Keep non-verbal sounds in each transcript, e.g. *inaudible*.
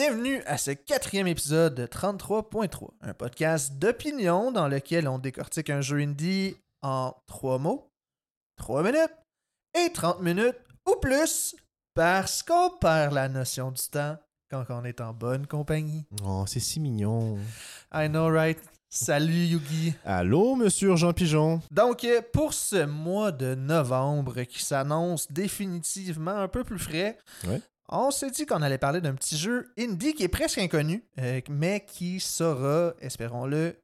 Bienvenue à ce quatrième épisode de 33.3, un podcast d'opinion dans lequel on décortique un jeu indie en trois mots, 3 minutes et 30 minutes ou plus parce qu'on perd la notion du temps quand on est en bonne compagnie. Oh, c'est si mignon. I know, right? Salut Yugi. Allô, monsieur Jean Pigeon. Donc, pour ce mois de novembre qui s'annonce définitivement un peu plus frais, Ouais. On s'est dit qu'on allait parler d'un petit jeu indie qui est presque inconnu, euh, mais qui saura, espérons-le,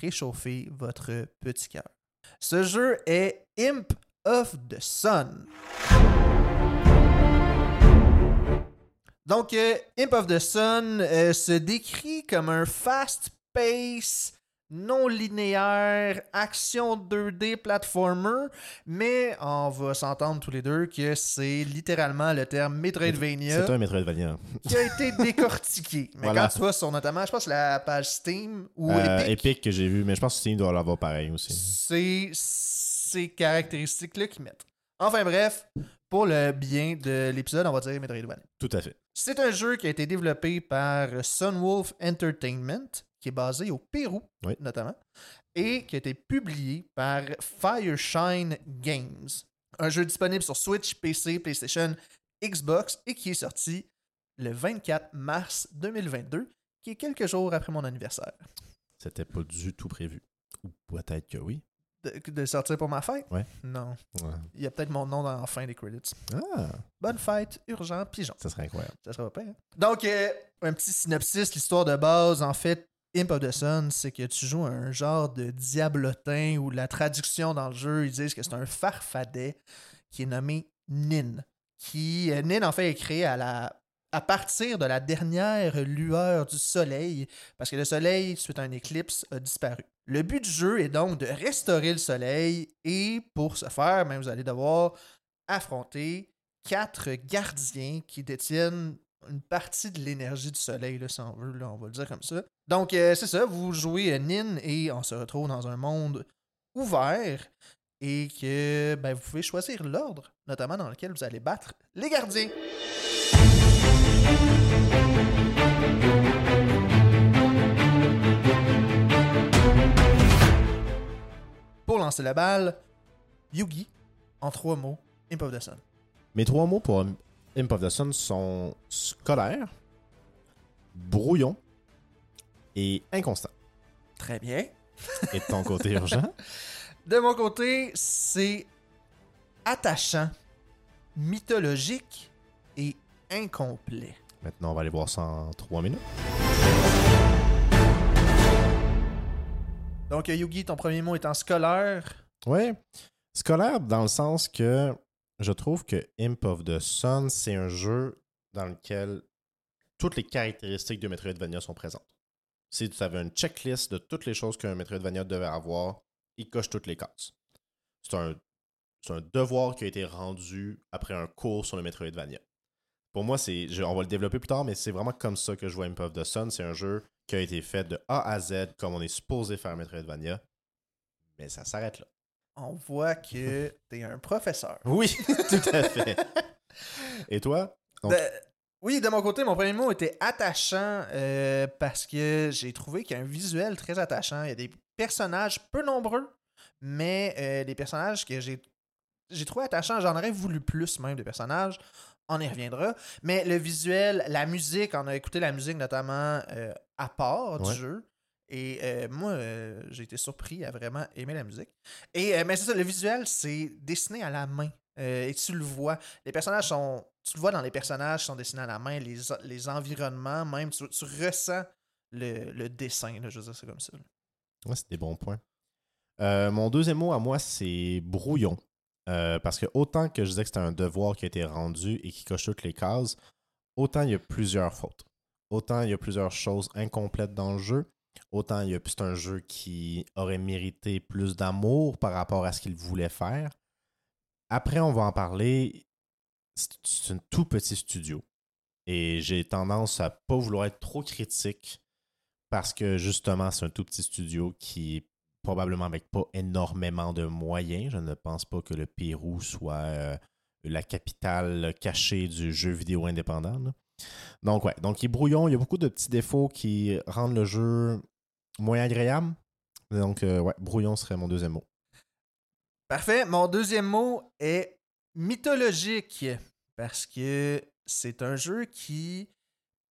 réchauffer votre petit cœur. Ce jeu est Imp of the Sun. Donc, euh, Imp of the Sun euh, se décrit comme un fast-pace, non linéaire, action 2D platformer, mais on va s'entendre tous les deux que c'est littéralement le terme Metroidvania C'est un Metroidvania. qui a été *laughs* décortiqué. Mais Voilà. quand tu vas sur notamment, je pense la page Steam ou Euh, Epic, Epic que j'ai vu, mais je pense que Steam doit l'avoir pareil aussi. c'est ces caractéristiques-là qu'ils mettent. Enfin bref, pour le bien de l'épisode, on va dire Metroidvania. Tout à fait. C'est un jeu qui a été développé par Sunwolf Entertainment, qui est basé au Pérou, Oui. notamment, et qui a été publié par Fireshine Games. Un jeu disponible sur Switch, PC, PlayStation, Xbox et qui est sorti le 24 mars 2022, qui est quelques jours après mon anniversaire. C'était pas du tout prévu. Ou peut-être que oui. De, de sortir pour ma fête? Ouais. Non. Ouais. Il y a peut-être mon nom dans la fin des credits. Ah, Bonne fête, urgent, pigeon. ça serait incroyable. Ça sera pas pire. hein? Donc, euh, un petit synopsis, l'histoire de base, en fait, Imp of the Sun, c'est que tu joues un genre de diablotin ou la traduction dans le jeu, ils disent que c'est un farfadet qui est nommé Nin. Qui, euh, Nin, en fait, est créé à la à partir de la dernière lueur du soleil, parce que le soleil, suite à un éclipse, a disparu. Le but du jeu est donc de restaurer le soleil, et pour ce faire, ben, vous allez devoir affronter quatre gardiens qui détiennent une partie de l'énergie du soleil, là, si on veut, on va le dire comme ça. Donc, euh, c'est ça, vous jouez euh, Nin et on se retrouve dans un monde ouvert et que ben, vous pouvez choisir l'ordre, notamment dans lequel vous allez battre les gardiens. Pour lancer la balle, Yugi, en trois mots, Imp of the Sun. Mes trois mots pour Imp of the Sun sont scolaire, brouillon et inconstant. Très bien. Et de ton côté urgent, *laughs* De mon côté, c'est attachant, mythologique et incomplet. maintenant on va aller voir ça en trois minutes. Donc, Yugi, ton premier mot étant scolaire. Ouais. Scolaire dans le sens que je trouve que Imp of the Sun, c'est un jeu dans lequel toutes les caractéristiques de Metroidvania sont présentes. Si tu avais une checklist de toutes les choses qu'un Metroidvania devait avoir, il coche toutes les cases. C'est un, devoir qui a été rendu après un cours sur le Metroidvania. Pour moi, c'est, je- on va le développer plus tard, mais c'est vraiment comme ça que je vois Imp of the Sun. C'est un jeu qui a été fait de A à Z comme on est supposé faire un Metroidvania. Mais ça s'arrête là. On voit que *laughs* t'es un professeur. Oui, *laughs* tout à fait. *laughs* Et toi? Donc- De- oui, de mon côté, mon premier mot était attachant euh, parce que j'ai trouvé qu'il y a un visuel très attachant. Il y a des personnages peu nombreux, mais euh, des personnages que j'ai j'ai trouvé attachants. J'en aurais voulu plus même des personnages. On y reviendra. Mais le visuel, la musique, on a écouté la musique notamment euh, à part du jeu. Et euh, moi, euh, j'ai été surpris à vraiment aimer la musique. Et euh, mais c'est ça, le visuel, c'est dessiné à la main. Euh, et tu le vois. Les personnages sont. Tu le vois dans les personnages qui sont dessinés à la main, les, environnements, même. Tu, ressens le, le dessin, je veux dire, c'est comme ça. Ouais, c'est des bons points. Euh, mon deuxième mot à moi, c'est brouillon. Euh, parce que autant que je disais que c'était un devoir qui a été rendu et qui coche toutes les cases, autant il y a plusieurs fautes. Autant il y a plusieurs choses incomplètes dans le jeu, autant il y a c'est un jeu qui aurait mérité plus d'amour par rapport à ce qu'il voulait faire. Après, on va en parler. C'est un tout petit studio. Et j'ai tendance à pas vouloir être trop critique parce que justement, c'est un tout petit studio qui probablement avec pas énormément de moyens. Je ne pense pas que le Pérou soit euh, la capitale cachée du jeu vidéo indépendant. Donc, ouais. Donc, il est brouillon. Il y a beaucoup de petits défauts qui rendent le jeu moins agréable. Donc, euh, ouais, brouillon serait mon deuxième mot. Parfait. Mon deuxième mot est mythologique. Parce que c'est un jeu qui,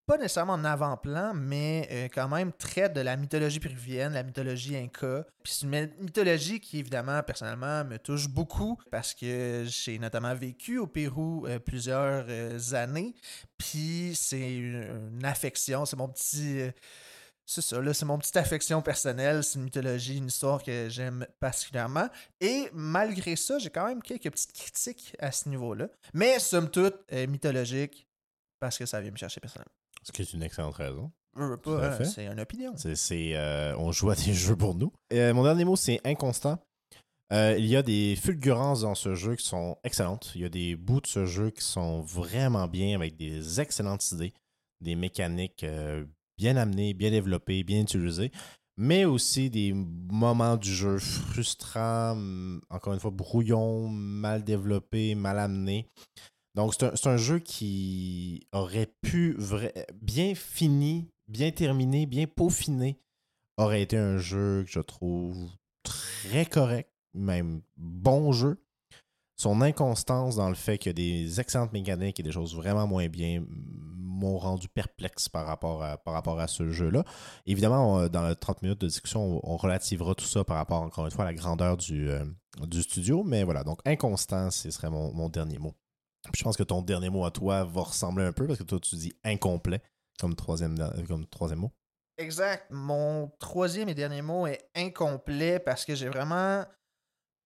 pas nécessairement en avant-plan, mais euh, quand même traite de la mythologie péruvienne, la mythologie inca. Puis c'est une mythologie qui, évidemment, personnellement, me touche beaucoup parce que j'ai notamment vécu au Pérou euh, plusieurs euh, années. Puis c'est une, une affection, c'est mon petit. C'est ça, là, c'est mon petite affection personnelle, c'est une mythologie, une histoire que j'aime particulièrement. Et malgré ça, j'ai quand même quelques petites critiques à ce niveau-là. Mais somme toute, euh, mythologique, parce que ça vient me chercher personnellement. Ce qui est une excellente raison. Hein, c'est une opinion. C'est, c'est, euh, on joue à *laughs* des jeux pour nous. Euh, mon dernier mot, c'est inconstant. Euh, il y a des fulgurances dans ce jeu qui sont excellentes. Il y a des bouts de ce jeu qui sont vraiment bien avec des excellentes idées, des mécaniques euh, bien amenées, bien développées, bien utilisées, mais aussi des moments du jeu frustrants, hum, encore une fois brouillons, mal développés, mal amenés. Donc, c'est un, jeu qui aurait pu bien fini, bien terminé, bien peaufiné, aurait été un jeu que je trouve très correct, même bon jeu. Son inconstance dans le fait qu'il y a des excellentes mécaniques et des choses vraiment moins bien m'ont rendu perplexe par rapport à, par rapport à ce jeu-là. Évidemment, dans les 30 minutes de discussion, on, relativera tout ça par rapport, encore une fois, à la grandeur du, euh, du studio. Mais voilà, donc inconstant, ce serait mon, mon dernier mot. Puis je pense que ton dernier mot à toi va ressembler un peu parce que toi, tu dis incomplet comme troisième, comme troisième mot. Exact. Mon troisième et dernier mot est incomplet parce que j'ai vraiment.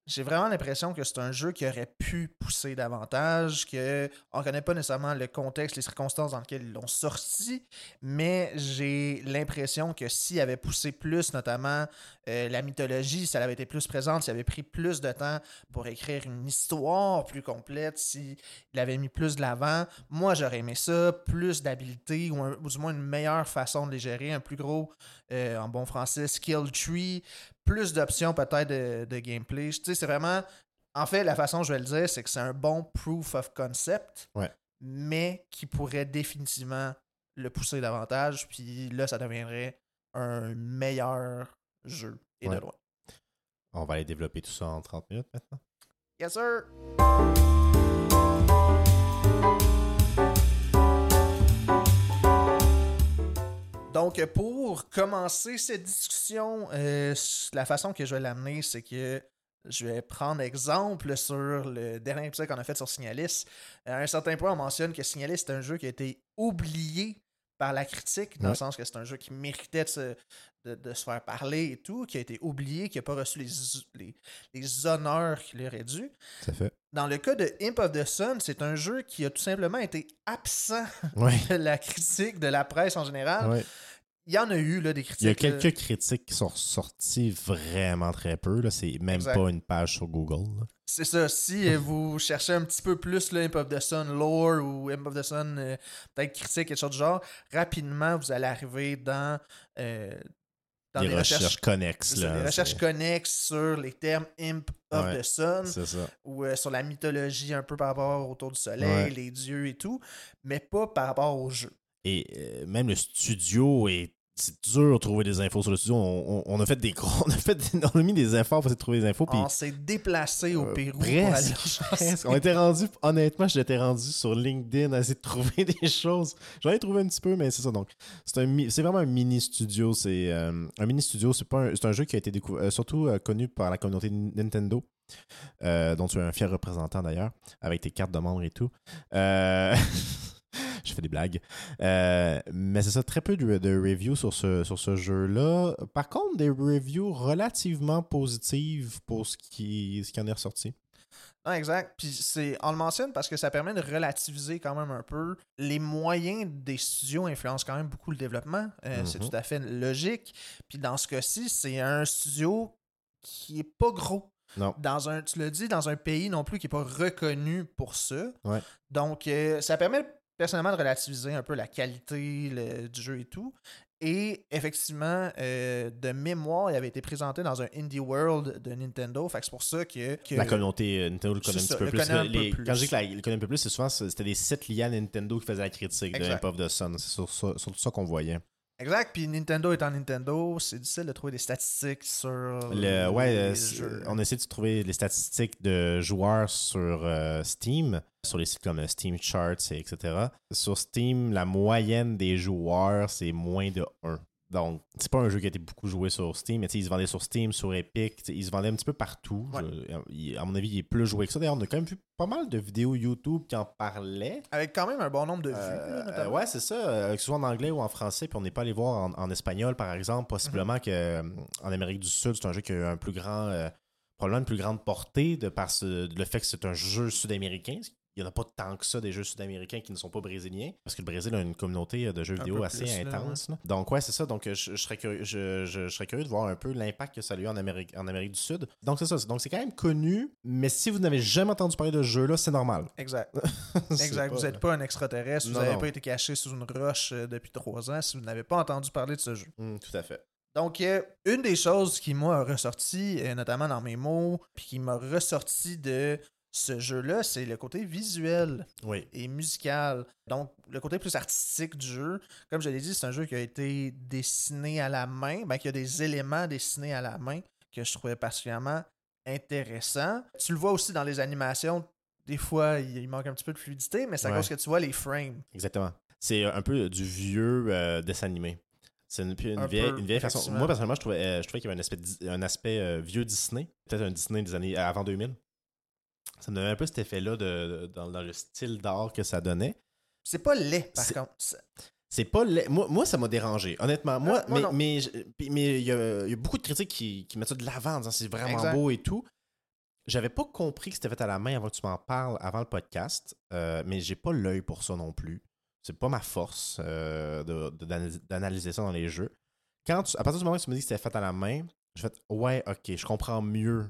J'ai vraiment l'impression que c'est un jeu qui aurait pu pousser davantage, que on connaît pas nécessairement le contexte, les circonstances dans lesquelles ils l'ont sorti, mais j'ai l'impression que s'il avait poussé plus, notamment euh, la mythologie, si elle avait été plus présente, s'il avait pris plus de temps pour écrire une histoire plus complète, s'il avait mis plus de l'avant, moi j'aurais aimé ça, plus d'habileté ou, du moins une meilleure façon de les gérer, un plus gros, euh, en bon français, skill tree, plus d'options peut-être de, de gameplay. Tu sais, c'est vraiment. En fait, la façon dont je vais le dire, c'est que c'est un bon proof of concept, Ouais. mais qui pourrait définitivement le pousser davantage. Puis là, ça deviendrait un meilleur jeu. Et Ouais. de loin. On va aller développer tout ça en 30 minutes maintenant. Yes, sir! Donc, pour commencer cette discussion, euh, la façon que je vais l'amener, c'est que je vais prendre exemple sur le dernier épisode qu'on a fait sur Signalis. À un certain point, on mentionne que Signalis, c'est un jeu qui a été oublié par la critique, dans Ouais. le sens que c'est un jeu qui méritait de se, de- de se faire parler et tout, qui a été oublié, qui n'a pas reçu les, les, les honneurs qu'il aurait dû. Ça fait. Dans le cas de Imp of the Sun, c'est un jeu qui a tout simplement été absent Ouais. *laughs* de la critique, de la presse en général. ouais. Il y en a eu, là, des critiques. Il y a là. quelques critiques qui sont sorties vraiment très peu. Là. C'est même Exact. pas une page sur Google. là. C'est ça. Si euh, vous cherchez un petit peu plus le Imp of the Sun lore ou Imp of the Sun, euh, peut-être critique, quelque chose du genre, rapidement, vous allez arriver dans, euh, dans Des des recherches, recherches, connexes. là, des recherches connexes sur les termes Imp of Ouais, the Sun. Ou euh, sur la mythologie un peu par rapport autour du soleil, Ouais. les dieux et tout, mais pas par rapport au jeu. Et même le studio est. C'est dur de trouver des infos sur le studio. On, on- on a fait des gros. *laughs* On a, fait, on a mis des efforts pour essayer de trouver des infos. On s'est déplacé au euh, Pérou pour aller *laughs* presque. On était rendu. Honnêtement, j'étais rendu sur LinkedIn à essayer de trouver *laughs* des choses. J'en ai trouvé un petit peu, mais c'est ça. Donc, c'est un c'est vraiment un mini studio. C'est euh, un mini studio. C'est pas un, c'est un jeu qui a été découvert, euh, surtout connu par la communauté Nintendo. dont tu es un fier représentant d'ailleurs, avec tes cartes de membres et tout. Je fais des blagues. Euh, mais c'est ça, très peu de, de reviews sur ce, sur ce jeu-là. Par contre, des reviews relativement positives pour ce qui, ce qui en est ressorti. Non, exact. Puis c'est, on le mentionne parce que ça permet de relativiser quand même un peu. Les moyens des studios influencent quand même beaucoup le développement. Euh, C'est Mhm. tout à fait logique. Puis dans ce cas-ci, c'est un studio qui est pas gros. Non. Dans un, tu l'as dit, dans un pays non plus qui n'est pas reconnu pour ça. Ouais. Donc, euh, ça permet personnellement de relativiser un peu la qualité le- du jeu et tout. Et effectivement, euh, de mémoire, il avait été présenté dans un Indie World de Nintendo. Fait que c'est pour ça que. que- La communauté euh, Nintendo le connaît un petit peu plus. connaît un Les- peu plus. Quand je dis que le connaît un peu plus, c'est souvent c'était des sites liés à Nintendo qui faisaient la critique de. Imp of the Sun. C'est sur ça- surtout ça qu'on voyait. Exact. Puis Nintendo étant Nintendo, c'est difficile de trouver des statistiques sur. Le, ouais, les euh, c'est- jeux. on essaie de trouver les statistiques de joueurs sur euh, Steam, sur les sites comme euh, Steam Charts, et etc. Sur Steam, la moyenne des joueurs, c'est moins de 1. Donc, c'est pas un jeu qui a été beaucoup joué sur Steam, mais tu sais, il se vendait sur Steam, sur Epic, il se vendait un petit peu partout. Ouais. Je- il- à mon avis, il est plus joué que ça. D'ailleurs, on a quand même vu pas mal de vidéos YouTube qui en parlaient. Avec quand même un bon nombre de vues. Euh, là, ouais, c'est ça. euh, que ce soit en anglais ou en français, puis on n'est pas allé voir en, en espagnol, par exemple. Possiblement que euh, en Amérique du Sud, c'est un jeu qui a eu un plus grand, euh, probablement une plus grande portée de par ce- le fait que c'est un jeu sud-américain. Il n'y en a pas tant que ça des jeux sud-américains qui ne sont pas brésiliens, parce que le Brésil a une communauté de jeux Un vidéo assez plus, intense. là. Donc ouais, c'est ça. Donc euh, je, je serais curieux, je, je- je serais curieux de voir un peu l'impact que ça a eu en Amérique, en Amérique du Sud. Donc c'est ça. Donc c'est quand même connu, mais si vous n'avez jamais entendu parler de ce jeu-là, c'est normal. *laughs* Exact. Exact. pas- Vous n'êtes pas un extraterrestre. Vous n'avez pas été caché sous une roche euh, depuis trois ans si vous n'avez pas entendu parler de ce jeu. Hum, tout à fait. Donc, euh, une des choses qui m'a ressorti, euh, notamment dans mes mots, puis qui m'a ressorti de ce jeu-là, c'est le côté visuel Oui. et musical. Donc, le côté plus artistique du jeu. Comme je l'ai dit, c'est un jeu qui a été dessiné à la main, ben, qui a des éléments dessinés à la main que je trouvais particulièrement intéressants. Tu le vois aussi dans les animations. Des fois, il manque un petit peu de fluidité, mais c'est à Ouais. cause que tu vois les frames. Exactement. C'est un peu du vieux euh, dessin animé. C'est une, une Un vieille, peu, une vieille façon. Moi, personnellement, je trouvais, euh, je trouvais qu'il y avait un aspect, di- un aspect euh, vieux Disney. Peut-être un Disney des années avant 2000. Ça me donnait un peu cet effet-là de, de- dans, dans le style d'art que ça donnait. C'est pas laid, par contre. C'est- pas laid. Moi, moi, ça m'a dérangé, honnêtement. Moi, Ah, moi, mais il y, a il y a beaucoup de critiques qui, qui mettent ça de l'avant en disant c'est vraiment Exact. beau et tout. J'avais pas compris que c'était fait à la main avant que tu m'en parles avant le podcast, euh, mais j'ai pas l'œil pour ça non plus. C'est pas ma force euh, d'analyser- d'analyser ça dans les jeux. Quand tu- à partir du moment où tu me dis que c'était fait à la main, je fais ouais, ok, je comprends mieux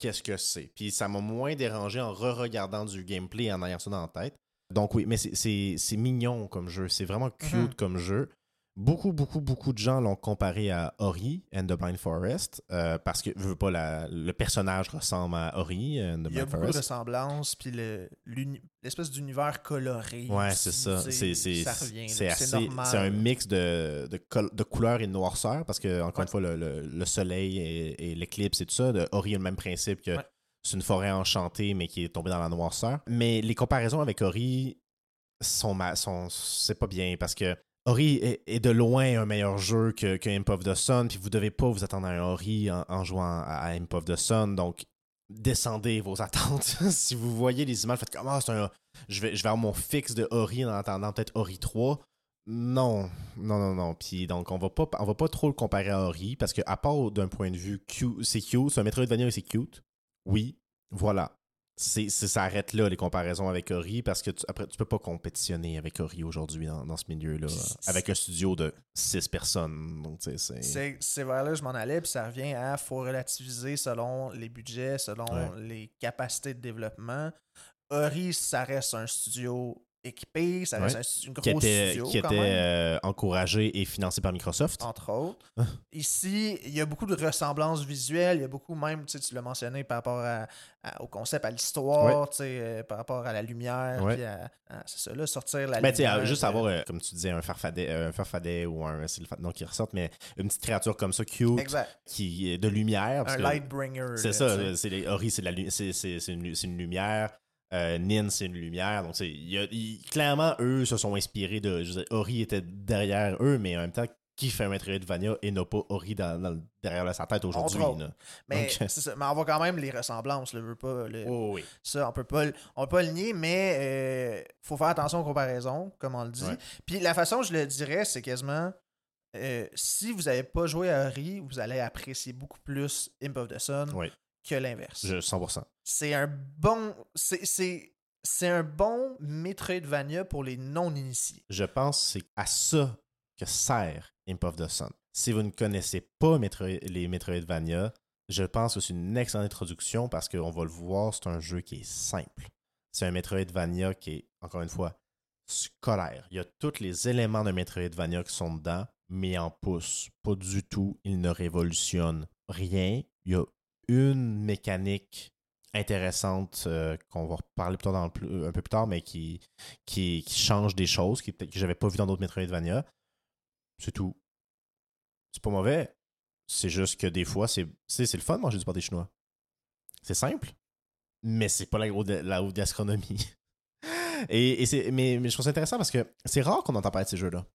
qu'est-ce que c'est. Puis ça m'a moins dérangé en re-regardant du gameplay et en ayant ça dans la tête. Donc oui, mais c'est- mignon comme jeu. C'est vraiment cute Mhm. comme jeu. Beaucoup, beaucoup, beaucoup de gens l'ont comparé à Ori and the Blind Forest euh, parce que je veux pas la- le personnage ressemble à Ori and the Il y a Blind beaucoup de Forest. ressemblances, puis le- l'espèce d'univers coloré. Ouais, c'est ça. C'est c'est- un mix de, de, col- de couleurs et de noirceur parce que, encore Ouais. une fois, le, le- le soleil et, et l'éclipse et tout ça, de Ori a le même principe que Ouais. c'est une forêt enchantée mais qui est tombée dans la noirceur. Mais les comparaisons avec Ori sont, sont c'est pas bien parce que Ori est, de loin un meilleur jeu que, que Imp of the Sun, puis vous devez pas vous attendre à un Ori en, jouant à, à Imp of the Sun, donc descendez vos *laughs* attentes. si vous voyez les images, faites comme ah, c'est un je vais, je avoir mon fixe de Ori en attendant peut-être Ori 3. Non, non, non, non. Puis donc, on va pas, on va pas trop le comparer à Ori parce que, à part d'un point de vue cute, c'est cute, c'est un Metroidvania et c'est cute. Oui, voilà. C'est, c'est- ça arrête là les comparaisons avec Ori parce que tu, après, tu peux pas compétitionner avec Ori aujourd'hui dans, dans ce milieu-là C'est- avec un studio de 6 personnes. Donc, c'est. C'est vers là je m'en allais, puis ça revient à faut relativiser selon les budgets, selon Ouais. les capacités de développement. Ori, ça reste un studio équipé, ça reste Ouais. un, stu- un qui était, studio qui quand était même, euh, encouragé et financé par Microsoft. entre autres. Ah. Ici, il y a beaucoup de ressemblances visuelles, il y a beaucoup même, tu sais, tu l'as mentionné par rapport à- à- au concept, à l'histoire, tu sais, euh, par rapport à la lumière, Ouais. puis à, à- c'est ça, là, sortir la Ben, tu sais, lumière. juste avoir, euh, comme tu disais, un farfadet, un farfadet ou un. Nom qui ressorte, mais une petite créature comme ça, cute, Exact. qui est de lumière. parce Un que Lightbringer. C'est ça, c'est les, Ori, c'est, c'est, une, c'est une lumière. Euh, Nin, c'est une lumière. Donc, y a- clairement, eux se sont inspirés de. Je veux dire, Ori était derrière eux, mais en même temps, qui fait un Metroidvania et n'a pas Ori dans, dans le- derrière sa tête aujourd'hui? Mais, Donc- *laughs* c'est ça. mais on voit quand même les ressemblances, le veut pas. le- Oh, oui. Ça, on peut pas, on peut pas le nier, mais euh, faut faire attention aux comparaisons, comme on le dit. Ouais. Puis la façon dont je le dirais, c'est quasiment euh, si vous n'avez pas joué à Ori, vous allez apprécier beaucoup plus Imp of the Sun Oui. Que l'inverse. Je, 100%. C'est un bon. C'est, c'est, c'est un bon Metroidvania pour les non-initiés. Je pense que c'est à ça que sert Imp of the Sun. Si vous ne connaissez pas Metroid- les Metroidvania, je pense que c'est une excellente introduction parce qu'on va le voir, c'est un jeu qui est simple. C'est un Metroidvania qui est, encore une fois, scolaire. Il y a tous les éléments d'un Metroidvania qui sont dedans. mais en pousse. Pas du tout. Il ne révolutionne rien. Il y a une mécanique intéressante euh, qu'on va reparler plus tard plus- un peu plus tard, mais qui, qui, change des choses qui, peut-être que j'avais pas vu dans d'autres Metroidvania. C'est tout. C'est pas mauvais. C'est juste que des fois, c'est le fun de manger du pâté chinois. C'est simple, mais c'est pas la, haute- la haute gastronomie. *laughs* Et, et mais, mais je trouve ça intéressant parce que c'est rare qu'on entend parler de ces jeux-là.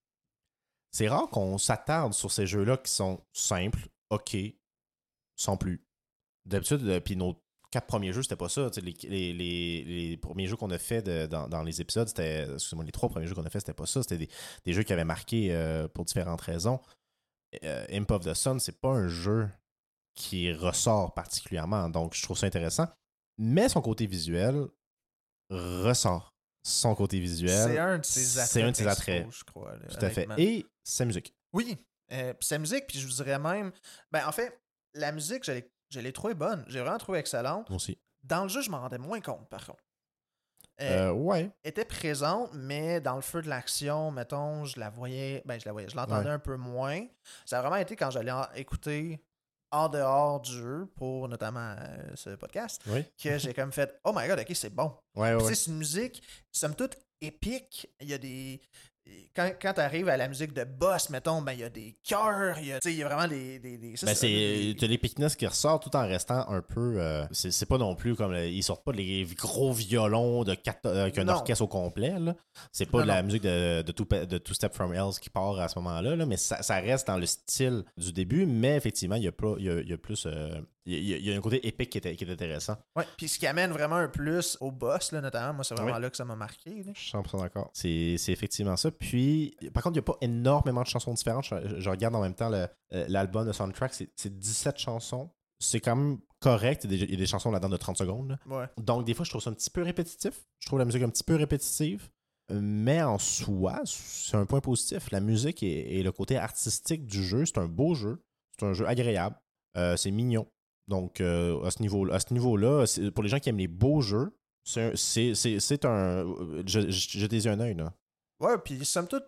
C'est rare qu'on s'attarde sur ces jeux-là qui sont simples, ok, sans plus. D'habitude, euh, puis nos quatre premiers jeux, c'était pas ça. Les, les, les, les premiers jeux qu'on a fait de- dans, dans les épisodes, c'était. Excusez-moi, les trois premiers jeux qu'on a fait, c'était pas ça. C'était des, des jeux qui avaient marqué euh, pour différentes raisons. Euh, Imp of the Sun, c'est pas un jeu qui ressort particulièrement. Donc, je trouve ça intéressant. Mais son côté visuel ressort. Son côté visuel. C'est un de ses attraits. C'est un de ses attraits. je crois. là, Tout à fait. Et sa musique. Oui, euh, sa musique, puis je vous dirais même. Ben, en fait, la musique, je l'ai- je l'ai trouvée bonne. J'ai vraiment trouvé excellente. Moi aussi. Dans le jeu, je m'en rendais moins compte, par contre. Euh, Euh, ouais. était présente, mais dans le feu de l'action, mettons, je la voyais, ben je la voyais, je l'entendais Ouais. un peu moins. Ça a vraiment été quand j'allais écouter en dehors du jeu, pour notamment euh, ce podcast, Oui. que j'ai comme fait Oh my god, ok, c'est bon. Ouais, ouais. C'est une musique, somme toute, épique. Il y a des. Quand, quand tu arrives à la musique de boss, mettons, ben il y a des chœurs, il y a, y vraiment des. des, des- ça, Ben, c'est- des- t'as l'épicness qui ressort tout en restant un peu euh, c'est pas non plus comme ils sortent pas les gros violons de quatre, euh, avec un Non. orchestre au complet là c'est pas Non, de la non. musique de, de, Two, Pa- de Two Step From Hells qui part à ce moment-là là, mais ça, ça reste dans le style du début mais effectivement il y a, pas, il y a, il y a plus euh, il y a, il y a un côté épique qui est, qui est intéressant Ouais, puis ce qui amène vraiment un plus au boss, là, notamment, moi, c'est vraiment Oui. là que ça m'a marqué. là. Je suis 100% d'accord. C'est c'est effectivement ça. Puis, par contre, il n'y a pas énormément de chansons différentes. Je, je regarde en même temps le- euh, l'album, le, soundtrack, c'est c'est 17 chansons. C'est quand même correct. Il y a des, il y a des chansons là-dedans de 30 secondes. là. Ouais. Donc, des fois, je trouve ça un petit peu répétitif. Je trouve la musique un petit peu répétitive. Mais en soi, c'est un point positif. La musique et, et le côté artistique du jeu, c'est un beau jeu. C'est un jeu agréable. Euh, c'est mignon. Donc, euh, à ce niveau- à ce niveau-là, pour les gens qui aiment les beaux jeux, c'est un- un. je- je- Jetez-y un œil, là. Ouais, puis somme toute,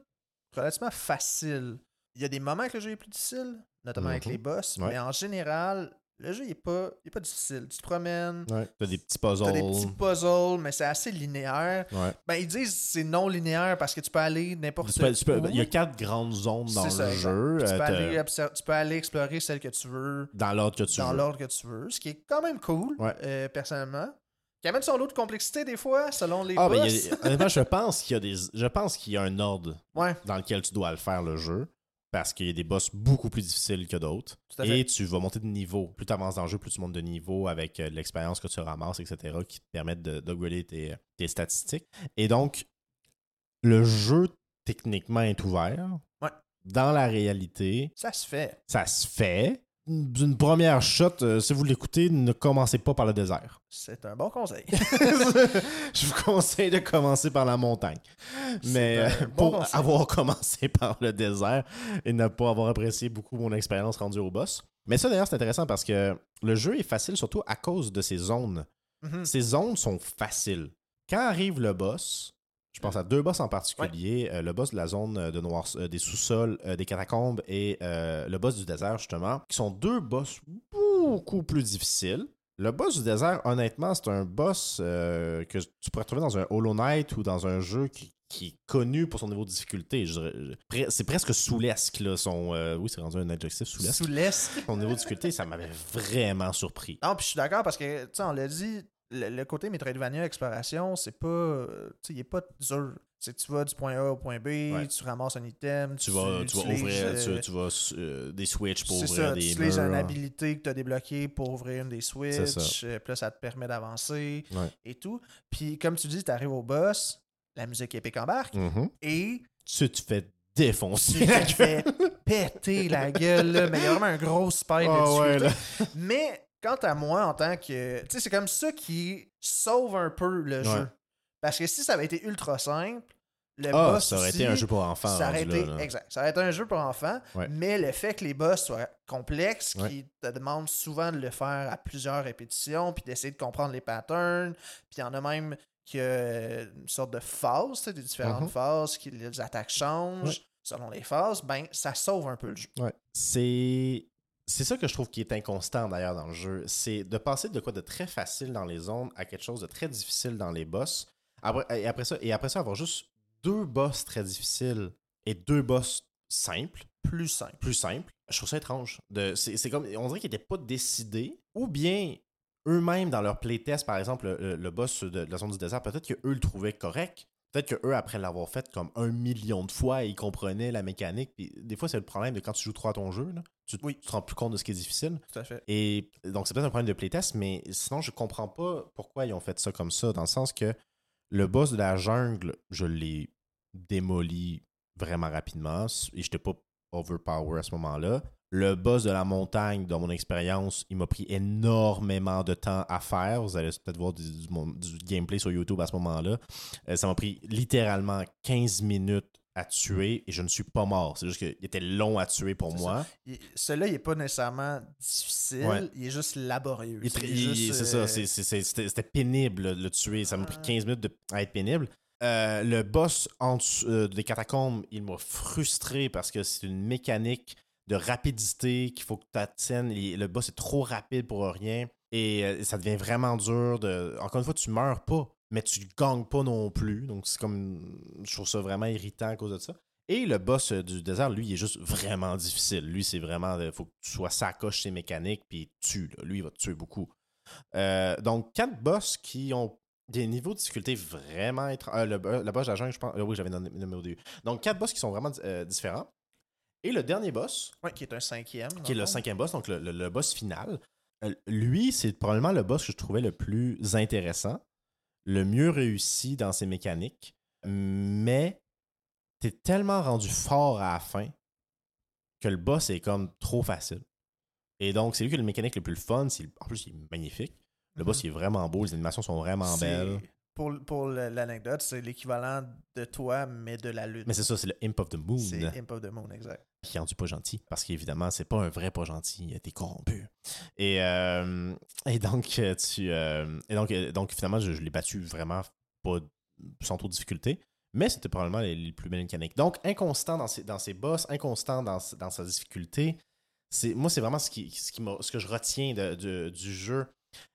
relativement facile. Il y a des moments que le jeu est plus difficile, notamment avec Mhm. les boss, Ouais. mais en général, le jeu il est pas, il est pas difficile. Tu te promènes, Ouais. T'as des petits puzzles. t'as des petits puzzles, mais c'est assez linéaire. Ouais. Ben, ils disent que c'est non linéaire parce que tu peux aller n'importe où. Il y a quatre grandes zones dans le ça, jeu. Tu, Euh, peux aller tu peux aller explorer celle que tu veux dans l'ordre que tu dans veux. l'ordre que tu veux, ce qui est quand même cool, Ouais. euh, personnellement. Qui amène son lot de complexité des fois, selon les Ah, ben, boss. a- honnêtement, je pense qu'il y a des. Je pense qu'il y a un ordre dans lequel tu dois le faire le jeu. Parce qu'il y a des boss beaucoup plus difficiles que d'autres. Et tu vas monter de niveau. Plus tu avances dans le jeu, plus tu montes de niveau avec euh, l'expérience que tu ramasses, etc., qui te permettent de- d'upgrader tes, tes statistiques. Et donc, le jeu, techniquement, est ouvert. Ouais. Dans la réalité, Ça se fait. ça se fait. D'une première shot, euh, si vous l'écoutez, ne commencez pas par le désert. C'est un bon conseil. *laughs* Je vous conseille de commencer par la montagne. Mais euh, bon pour conseil. avoir *laughs* commencé par le désert et ne pas avoir apprécié beaucoup mon expérience rendue au boss. Mais ça, d'ailleurs, c'est intéressant parce que le jeu est facile surtout à cause de ses zones. Mhm. Ces zones sont faciles. Quand arrive le boss, je pense à deux boss en particulier, euh, le boss de la zone euh, de noir, euh, des sous-sols, des catacombes et le boss du désert, justement, qui sont deux boss beaucoup plus difficiles. Le boss du désert, honnêtement, c'est un boss euh, que tu pourrais trouver dans un Hollow Knight ou dans un jeu qui, qui est connu pour son niveau de difficulté. C'est presque soulesque, là. Son, euh, oui, c'est rendu un adjectif, soulesque. Sous l'est. Son niveau de difficulté, ça m'avait vraiment surpris. Non, puis je suis d'accord parce que, tu sais, on l'a dit, le, le côté Metroidvania exploration, c'est pas. euh, Tu sais, il est pas dur. Tu vas du point A au point B, Ouais. tu ramasses un item, Tu vas, tu vas utilises, ouvrir euh, tu, tu vas euh, des switches pour ouvrir ça, des tu utilises une murs. habilité que tu as débloquée pour ouvrir une des switches, puis là, ça te permet d'avancer Ouais. et tout. Puis comme tu dis, tu arrives au boss, la musique épique embarque, Mhm. et Tu te fais défoncer tu te fais péter la gueule, là, mais il y a vraiment un gros spike Ah de ouais, difficulté. Mais quant à moi, en tant que. Tu sais, c'est comme ça qui sauve un peu le Ouais. jeu. Parce que si ça avait été ultra simple, le Ah, boss. ça aurait aussi, été un jeu pour enfants. Ça aurait été, là, là. exact. Ça aurait été un jeu pour enfants, Ouais. mais le fait que les boss soient complexes, Ouais. qui te demandent souvent de le faire à plusieurs répétitions, puis d'essayer de comprendre les patterns, puis il y en a même qui a une sorte de phase, des différentes Mhm. phases, qui les attaques changent. Ouais. selon les phases, ben ça sauve un peu le jeu. Ouais. C'est. C'est ça que je trouve qui est inconstant d'ailleurs dans le jeu. C'est de passer de quoi de très facile dans les zones à quelque chose de très difficile dans les boss. Après, et, après ça, et après ça, avoir juste deux boss très difficiles et deux boss simples. Plus simple. Plus simples. Je trouve ça étrange. De, c'est, c'est comme, on dirait qu'ils n'étaient pas décidés. Ou bien eux-mêmes dans leur playtest, par exemple, le, le boss de, de la zone du désert, peut-être qu'eux le trouvaient correct. Peut-être qu'eux, après l'avoir fait comme un million de fois, ils comprenaient la mécanique. Puis des fois, c'est le problème de quand tu joues trop à ton jeu. Là, tu, Oui. tu te rends plus compte de ce qui est difficile. Tout à fait. Et donc, c'est peut-être un problème de playtest, mais sinon, je comprends pas pourquoi ils ont fait ça comme ça, dans le sens que le boss de la jungle, je l'ai démoli vraiment rapidement et j'étais pas overpower à ce moment-là. Le boss de la montagne, dans mon expérience, il m'a pris énormément de temps à faire. Vous allez peut-être voir du, du- mon- du gameplay sur YouTube à ce moment-là. Euh, ça m'a pris littéralement 15 minutes à tuer et je ne suis pas mort. C'est juste qu'il était long à tuer pour moi. Il- Celui-là, il n'est pas nécessairement difficile, Ouais. il est juste laborieux. C'est euh, ça, c'est- c'était pénible de le tuer. Ça m'a pris Ah. 15 minutes de, à être pénible. Euh, le boss en euh, des catacombes, il m'a frustré parce que c'est une mécanique de rapidité qu'il faut que tu atteignes. Le boss est trop rapide pour rien. Et euh, ça devient vraiment dur. Encore une fois, tu meurs pas, mais tu gagnes pas non plus. Donc c'est comme. Je trouve ça vraiment irritant à cause de ça. Et le boss euh, du désert, lui, il est juste vraiment difficile. Lui, c'est vraiment. Il faut que tu sois sacoche ses mécaniques, puis tue. Lui, il va te tuer beaucoup. Euh, donc, quatre boss qui ont des niveaux de difficulté vraiment étranges. euh, le boss de la jungle, je pense. euh, oui, j'avais nommé au début. Donc, quatre boss qui sont vraiment euh, différents. Et le dernier boss, ouais, qui est un cinquième. dans qui est le cinquième boss, donc le, le- le boss final, euh, lui, c'est probablement le boss que je trouvais le plus intéressant, le mieux réussi dans ses mécaniques, mais t'es tellement rendu fort à la fin que le boss est comme trop facile. Et donc, c'est lui qui a le mécanique le plus fun. c'est- En plus, il est magnifique. Le boss, il est vraiment beau. Les animations sont vraiment Mhm. Belles. Pour, pour l'anecdote, c'est l'équivalent de toi, mais de la lune. Mais c'est ça, c'est le Imp of the Moon. C'est Imp of the Moon, exact. qui rendu pas gentil. Parce qu'évidemment, c'est pas un vrai pas gentil. Il a été corrompu. Et, euh, et donc, euh, tu. euh, et donc, donc, finalement, je, je l'ai battu vraiment pas sans trop de difficulté. Mais c'était probablement les, les plus belles mécaniques. Donc, inconstant dans ses, dans ses boss, inconstant dans, dans sa difficulté. Moi, c'est vraiment ce, qui, ce, qui ce que je retiens de- de- du jeu.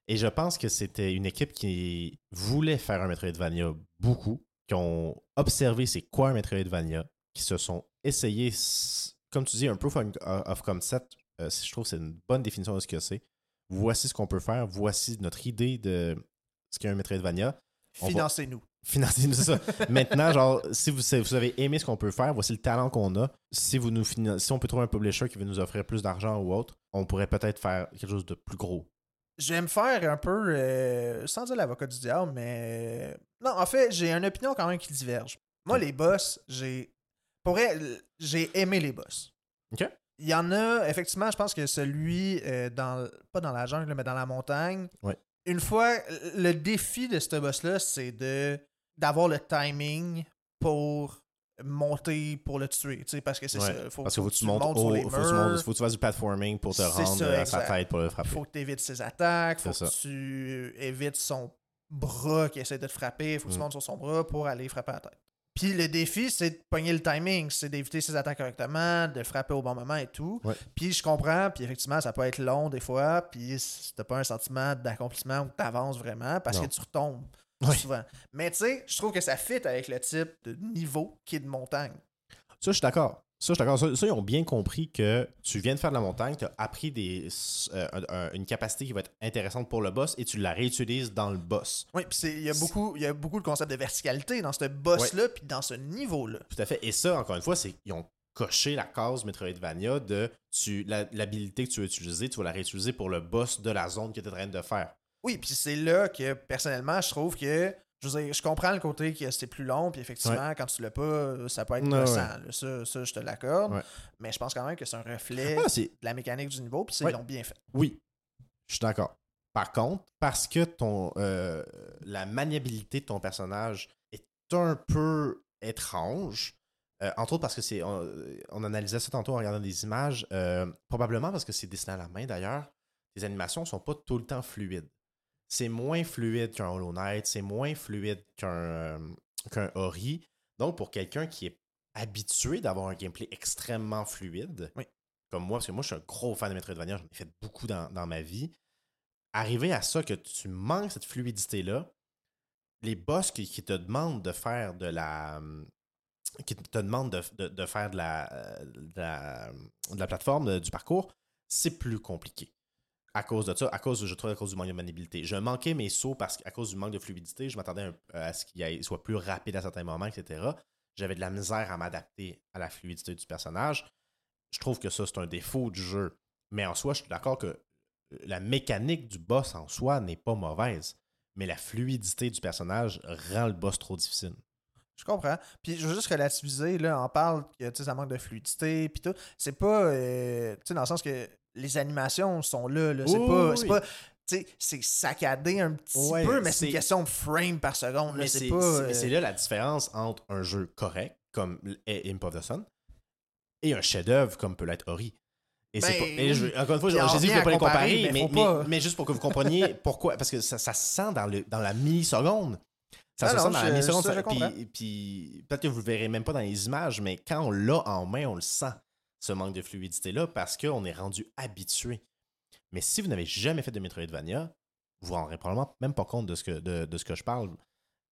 Et je pense que c'était une équipe qui voulait faire un Metroidvania beaucoup, qui ont observé c'est quoi un Metroidvania, qui se sont essayés, comme tu dis, un proof of of concept. euh, je trouve que c'est une bonne définition de ce que c'est. Voici ce qu'on peut faire, voici notre idée de ce qu'est un Metroidvania. Va- Financez-nous. Financez-nous, c'est ça. *laughs* Maintenant, genre, si vous, avez aimé ce qu'on peut faire, voici le talent qu'on a. Si, vous nous si on peut trouver un publisher qui veut nous offrir plus d'argent ou autre, on pourrait peut-être faire quelque chose de plus gros. J'aime faire un peu, euh, sans dire l'avocat du diable, mais. Non, en fait, j'ai une opinion quand même qui diverge. Moi, les boss, j'ai. Pour j'ai aimé les boss. OK? Il y en a, effectivement, je pense que celui, euh, dans, pas dans la jungle, mais dans la montagne. Ouais. Une fois, le défi de ce boss-là, c'est de d'avoir le timing pour monter pour le tuer. tu sais, Parce que c'est Ouais, ça. Faut, Parce qu'il faut que tu montes montes haut, faut que tu murs. montes- faut que tu fasses du platforming pour te rendre ça, à sa tête pour le frapper. faut que tu évites ses attaques, faut que tu évites son bras qui essaie de te frapper, faut que tu Mm. montes sur son bras pour aller frapper à la tête. Puis le défi, c'est de pogner le timing, c'est d'éviter ses attaques correctement, de frapper au bon moment et tout. Ouais. Puis je comprends, puis effectivement, ça peut être long des fois, puis c- t'as pas un sentiment d'accomplissement où t'avances vraiment parce Non. que tu retombes Ouais. souvent. Mais tu sais, je trouve que ça fit avec le type de niveau qui est de montagne. Ça, je suis d'accord. Ça, je suis d'accord. Ça, ça, ils ont bien compris que tu viens de faire de la montagne, tu as appris des, euh, un- un- une capacité qui va être intéressante pour le boss et tu la réutilises dans le boss. Oui, puis il y a beaucoup, y a beaucoup de concepts de verticalité dans ce boss-là, puis dans ce niveau-là. Tout à fait. Et ça, encore une fois, c'est ils ont coché la case Metroidvania de l'habilité que tu veux utiliser, tu vas la réutiliser pour le boss de la zone que tu es en train de faire. Oui, puis c'est là que personnellement, je trouve que je veux dire, je comprends le côté que c'est plus long, puis effectivement, quand tu l'as pas, ça peut être Ouais, gossant. ouais. là. Ça, ça, je te l'accorde. Ouais. Mais je pense quand même que c'est un reflet Ah, de la mécanique du niveau, puis Ouais. ils l'ont bien fait. Oui, je suis d'accord. Par contre, parce que ton euh, la maniabilité de ton personnage est un peu étrange, euh, entre autres parce que c'est. On, on analysait ça tantôt en regardant des images, euh, probablement parce que c'est dessiné à la main d'ailleurs, les animations sont pas tout le temps fluides. C'est moins fluide qu'un Hollow Knight, c'est moins fluide qu'un euh, qu'un Ori. Donc, pour quelqu'un qui est habitué d'avoir un gameplay extrêmement fluide, Oui. comme moi, parce que moi, je suis un gros fan de Metroidvania, j'en ai fait beaucoup dans, dans ma vie. Arriver à ça, que tu manques cette fluidité-là, les boss qui, qui te demandent de faire de la. qui te demandent de, de- de faire de la, euh, de la, de la plateforme, du parcours, c'est plus compliqué. À cause de ça, à cause, je trouve, à cause du manque de maniabilité. Je manquais mes sauts parce qu'à cause du manque de fluidité, je m'attendais un- à ce qu'il soit plus rapide à certains moments, etc. J'avais de la misère à m'adapter à la fluidité du personnage. Je trouve que ça, c'est un défaut du jeu. Mais en soi, je suis d'accord que la mécanique du boss en soi n'est pas mauvaise. Mais la fluidité du personnage rend le boss trop difficile. Je comprends. Puis je veux juste relativiser, là, on parle que ça manque de fluidité, puis tout. C'est pas. euh, tu sais, dans le sens que les animations sont là. là. C'est Oui, pas. oui, C'est pas. Saccadé un petit Ouais, peu, mais c'est une question de frame par seconde. là. Mais C'est c'est pas. c'est- euh, c'est là la différence entre un jeu correct, comme est Imp of the Sun, et un chef-d'œuvre comme peut l'être Ori. Et c'est Ben, pas- et je- encore une fois, j'ai dit que je ne pas les comparer, mais mais, faut mais- pas. mais juste pour que vous compreniez *laughs* pourquoi. Parce que ça, ça se sent dans, le, dans la milliseconde. Ça se non, sent dans la milliseconde. ça, puis peut-être que vous ne le verrez même pas dans les images, mais quand on l'a en main, on le sent, ce manque de fluidité-là, parce qu'on est rendu habitué. Mais si vous n'avez jamais fait de Metroidvania, vous vous rendrez probablement même pas compte de ce que, de, de ce que je parle.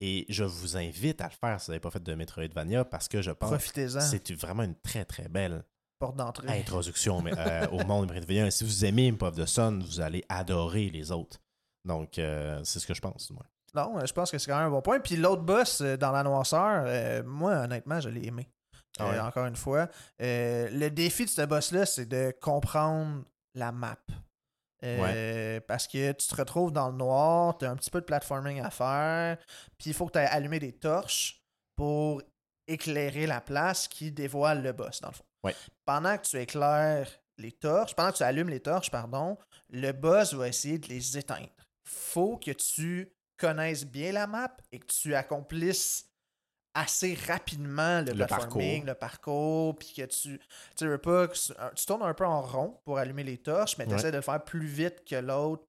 Et je vous invite à le faire si vous n'avez pas fait de Metroidvania parce que je pense que c'est vraiment une très très belle Porte d'entrée. introduction mais, euh, *laughs* au monde de Metroidvania. Et si vous aimez Imp of the Sun, vous allez adorer les autres. Donc, euh, c'est ce que je pense. Moi. Non, euh, je pense que c'est quand même un bon point. Puis l'autre boss dans la noirceur, euh, moi, honnêtement, je l'ai aimé. Ah Euh, encore une fois. Euh, le défi de ce boss-là, c'est de comprendre la map. Euh, Parce que tu te retrouves dans le noir, tu as un petit peu de platforming à faire, puis il faut que tu aies allumé des torches pour éclairer la place qui dévoile le boss, dans le fond. Ouais. Pendant que tu éclaires les torches, pendant que tu allumes les torches, pardon, le boss va essayer de les éteindre. Faut que tu connaisses bien la map et que tu accomplisses assez rapidement le, parcours. le parcours, puis que tu tu veux pas que tu, tournes un peu en rond pour allumer les torches, mais tu Ouais. essaies de le faire plus vite que l'autre,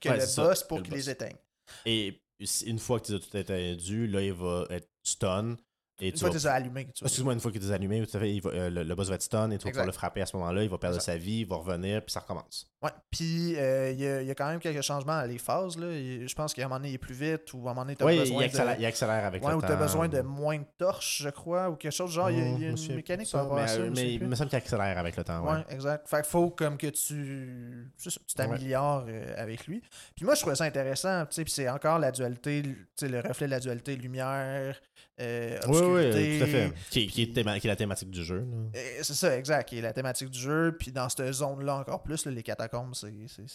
que Ouais, le ça, boss pour qu'il les éteigne. Et une fois que tu as tout étendu, là, il va être stun. Et Une tu fois que tu vois. Excuse-moi, une fois que tu es allumé, tout à fait, il va- euh, le, le boss va être stun et tu vas pouvoir le frapper à ce moment-là. Il va perdre Exact. sa vie, il va revenir, puis ça recommence. Ouais. Puis euh, il y, a- il y a quand même quelques changements dans les phases. Là. Je pense qu'à un moment donné, il est plus vite ou à un moment donné, tu as besoin il accélère, de. il accélère avec Ouais, le ou temps. tu as besoin de moins de torches, je crois, ou quelque chose. Genre, il y a, y me une mécanique par à ça, mais, mais il me semble qu'il accélère avec le temps. Ouais. Ouais, exact. Fait qu'il faut comme que tu t'améliores euh, avec lui. Puis moi, je trouvais ça intéressant, tu sais, puis c'est encore la dualité, tu sais, le reflet de la dualité lumière, euh, Oui, obscurité. oui, tout à fait. Qui, qui est théma- qui est la thématique du jeu. Euh, C'est ça, exact, qui est la thématique du jeu. Puis dans cette zone-là encore plus, là, les catacombes, c'est. C'est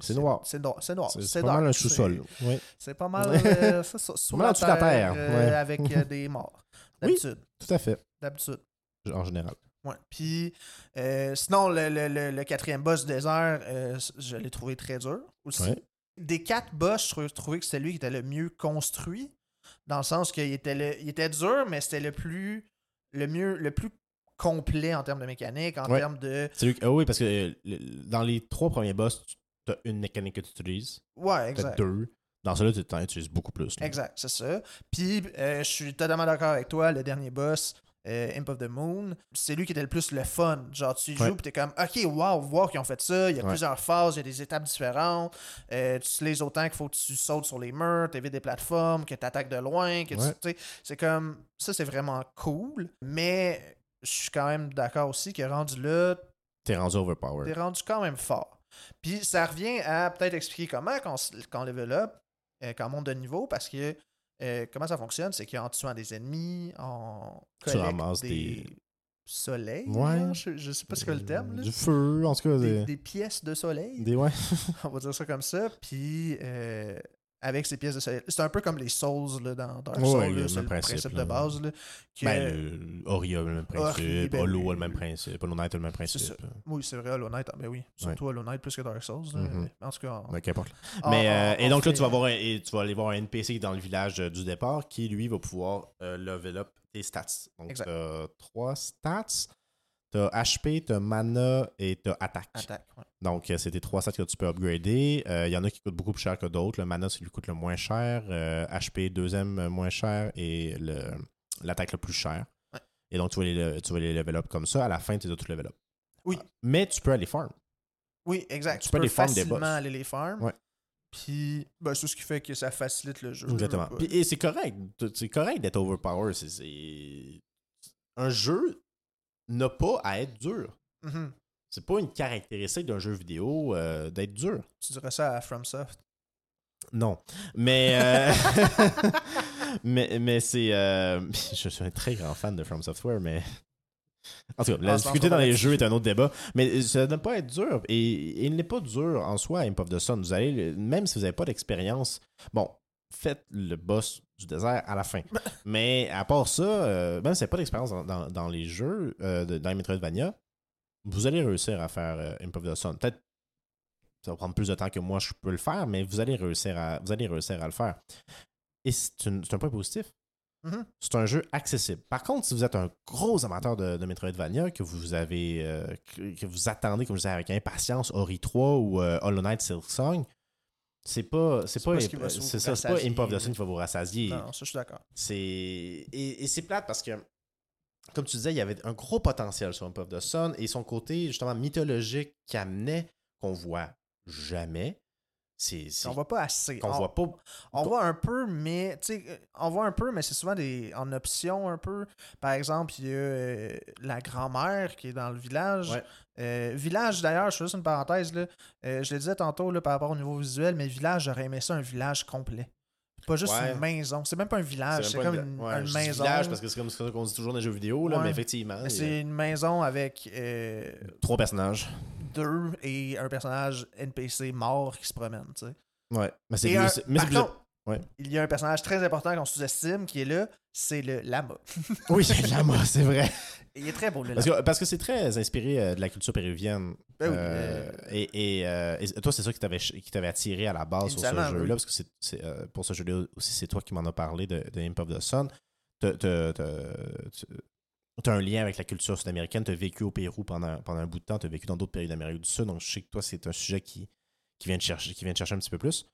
C'est noir. C'est noir. C'est noir. C'est pas mal un sous-sol. C'est pas mal. *laughs* euh, c'est ça, sous mal en dessous de la terre, euh, ouais. Avec euh, des morts. *laughs* Oui. D'habitude. tout à fait. D'habitude. En général. Ouais. Puis, euh, sinon, le, le- le- le quatrième boss du désert, euh, je l'ai trouvé très dur aussi. Ouais. Des quatre boss, je trou- trouvais que c'était lui qui était le mieux construit, dans le sens qu'il était, le- il était dur, mais c'était le plus, le mieux, le plus complet en termes de mécanique, en Ouais. termes de. Lui- ah oui, parce que euh, dans les trois premiers boss, tu as une mécanique que tu utilises. Ouais, exact. deux. Dans celui-là, tu en utilises beaucoup plus. là. Exact, c'est ça. Puis, euh, je suis totalement d'accord avec toi, le dernier boss, euh, Imp of the Moon, c'est lui qui était le plus le fun. Genre, tu joues, puis t'es comme, ok, wow, voir qu'ils ont fait ça. Il y a Ouais. plusieurs phases, il y a des étapes différentes. Euh, tu utilises autant qu'il faut que tu sautes sur les murs, t'évites des plateformes, que tu attaques de loin, que Ouais. tu. C'est comme, ça, c'est vraiment cool. Mais je suis quand même d'accord aussi que rendu là, T'es rendu overpowered. t'es rendu quand même fort. Puis ça revient à peut-être expliquer comment qu'on qu'on level up, euh, quand on monte de niveau, parce que euh, comment ça fonctionne, c'est qu'en tuant des ennemis, on Tu collecte ramasses des, des- soleils. Ouais. genre, Je, je sais pas c'est quoi le terme. là. Du feu, en tout cas. Des, Des, des pièces de soleil. des- ouais. *laughs* On va dire ça comme ça. Puis euh, avec ces pièces de soleil, c'est un peu comme les souls là, dans Dark Ouais, Souls. ouais, c'est le principe, principe, de base. Là, que- Ben, le- Ori a le même principe. ben Hollow a le même principe. Hollow Knight a le même ça. principe. Oui, c'est vrai, Hollow Knight. Ben oui, surtout Hollow Knight plus que Dark Souls. là. Mhm. En tout cas, Ben, qu'importe. en- Mais, euh, et donc là, tu vas, voir un- et tu vas aller voir un NPC dans le village euh, du départ qui, lui, va pouvoir euh, level up tes stats. Donc, tu as trois stats. Tu as HP, tu as mana et tu as attaque. Attaque. ouais. Donc, euh, c'est tes trois stats que tu peux upgrader. Euh, Il y en a qui coûtent beaucoup plus cher que d'autres. Le mana, c'est lui qui coûte le moins cher. Euh, HP, deuxième euh, moins cher. Et l'attaque le plus cher. Ouais. Et donc, tu vas, les, tu vas les level up comme ça. À la fin, tu les as tous level up. Oui. Mais tu peux aller farm. Oui, exact. Tu Tu, peux peux aller farm des facilement boss. aller les farm. Ouais. Puis, ben, c'est ce qui fait que ça facilite le jeu. Exactement. Puis- et c'est correct. C'est correct d'être overpower. C'est- c'est- Un jeu n'a pas à être dur. Mhm. C'est pas une caractéristique d'un jeu vidéo euh, d'être dur. Tu dirais ça à FromSoft? Non. Mais, euh, *laughs* mais, mais c'est. euh, *laughs* Je suis un très grand fan de From Software, mais. En tout cas, la Ah, difficulté dans les jeux est un autre débat. Mais ça ne pas être dur. Et, et il n'est pas dur en soi, Imp of the Sun. Vous allez, même si vous n'avez pas d'expérience, bon, faites le boss du désert à la fin. *laughs* mais à part ça, euh, même si vous n'avez pas d'expérience dans, dans- dans les jeux, euh, de, dans les Metroidvania, vous allez réussir à faire euh, Imp of the Sun. Peut-être ça va prendre plus de temps que moi je peux le faire, mais vous allez réussir à, vous allez réussir à le faire. Et c'est c'est un point positif. Mhm. C'est un jeu accessible. Par contre, si vous êtes un gros amateur de, de Metroidvania, que vous avez euh, que, que vous attendez, comme je disais, avec impatience Ori 3 ou euh, Hollow Knight Silksong, c'est pas c'est pas, c'est ça, c'est pas Sun qui va vous rassasier. Non, ça, je suis d'accord. C'est et, et c'est plate parce que comme tu disais, il y avait un gros potentiel sur Imp of the Sun et son côté justement mythologique qui amenait qu'on voit jamais. C'est c'est- On voit pas assez. on, voit pas. on voit un peu, mais on voit un peu, mais c'est souvent des en option un peu. Par exemple, il y a euh, la grand-mère qui est dans le village. Ouais. Euh, village d'ailleurs, je fais juste une parenthèse là. Euh, je le disais tantôt là, par rapport au niveau visuel, mais village, j'aurais aimé ça un village complet. Pas juste Ouais. une maison. C'est même pas un village, c'est comme une, ouais, une maison. village parce que c'est comme ce qu'on dit toujours dans les jeux vidéo, là, Ouais. mais effectivement. a C'est une maison avec euh, Trois personnages. Deux et un personnage NPC mort qui se promène. tu sais. Ouais. Mais c'est un- mais par contre, Ouais. il y a un personnage très important qu'on sous-estime qui est là, c'est le lama. *laughs* Oui, c'est lama, c'est vrai. *laughs* Il est très beau le Parce lama. que parce que c'est très inspiré euh, de la culture péruvienne. Ben oui, Euh, euh, et, et, euh, et toi, c'est ça qui t'avait attiré à la base sur ce jeu-là, oui. parce que euh, pour ce jeu-là aussi, c'est toi qui m'en as parlé de, de Imp of the Sun. Tu as un lien avec la culture sud-américaine, tu as vécu au Pérou pendant, pendant un bout de temps, tu as vécu dans d'autres pays d'Amérique du Sud, donc je sais que toi, c'est un sujet qui, qui, vient de chercher, qui vient de chercher un petit peu plus.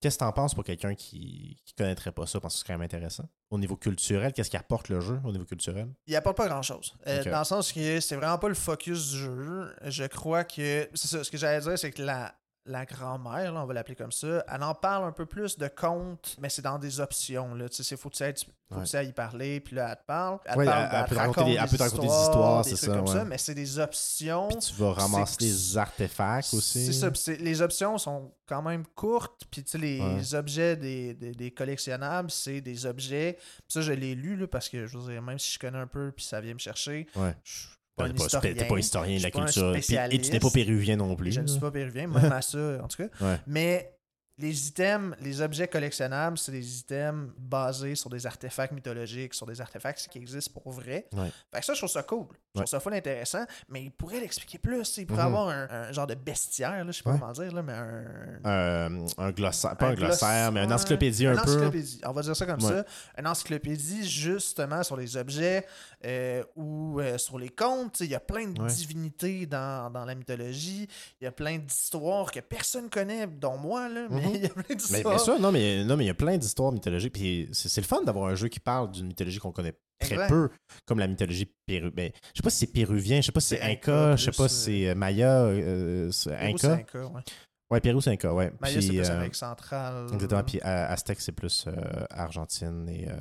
Qu'est-ce que tu en penses pour quelqu'un qui ne connaîtrait pas ça? Parce que c'est quand même intéressant? Au niveau culturel, qu'est-ce qui apporte le jeu au niveau culturel? Il apporte pas grand-chose. Euh. Dans le sens que c'est vraiment pas le focus du jeu. Je crois que... C'est ça, ce que j'allais dire, c'est que la, la grand-mère, là, on va l'appeler comme ça, elle en parle un peu plus de contes, mais c'est dans des options. Là. Tu sais, faut que tu faut que y parler, puis là, elle te parle. Elle, te parle, elle- peut te raconter raconte des- histoires, c'est des trucs ça, comme ouais. ça, mais c'est des options. Puis tu vas ramasser des artefacts aussi. C'est ça, les options sont quand même courtes, puis tu sais, les objets des, des, des collectionnables, c'est des objets. Puis ça, je l'ai lu, là, parce que je veux dire, même si je connais un peu, puis ça vient me chercher, Ouais. je pas pas, t'es pas historien de la culture. Et tu n'es pas péruvien non plus. Je ne suis pas péruvien, même à ça, en tout cas. Ouais. Mais les items, les objets collectionnables, c'est des items basés sur des artefacts mythologiques, sur des artefacts qui existent pour vrai. Ouais. Fait que ça, je trouve ça cool. Je trouve ça full intéressant, mais il pourrait l'expliquer plus. Il pourrait Mhm. avoir un, un genre de bestiaire, là, je sais pas Ouais. comment dire, là, mais un, Euh, un glossaire, pas un, gloss- glossaire, mais une encyclopédie un une peu. encyclopédie, on va dire ça comme Ouais. ça. Une encyclopédie justement sur les objets euh, ou euh, sur les contes. Il y a plein de divinités dans, dans la mythologie. Il y a plein d'histoires que personne connaît, dont moi, là, mais. Il y a plein Mais d'histoires. bien sûr, non, mais non, mais il y a plein d'histoires mythologiques. Puis c'est le fun d'avoir un jeu qui parle d'une mythologie qu'on connaît très peu, comme la mythologie péruvienne. Je sais pas si c'est péruvien, je sais pas si c'est Inca, je sais pas si c'est Maya, euh, c'est Pérou, c'est Inca? Inca, ouais. Ouais, Pérou, c'est Inca, ouais. Maya, c'est plus euh, Amérique centrale. Exactement. Puis euh, Aztèque, c'est plus euh, Argentine et. euh,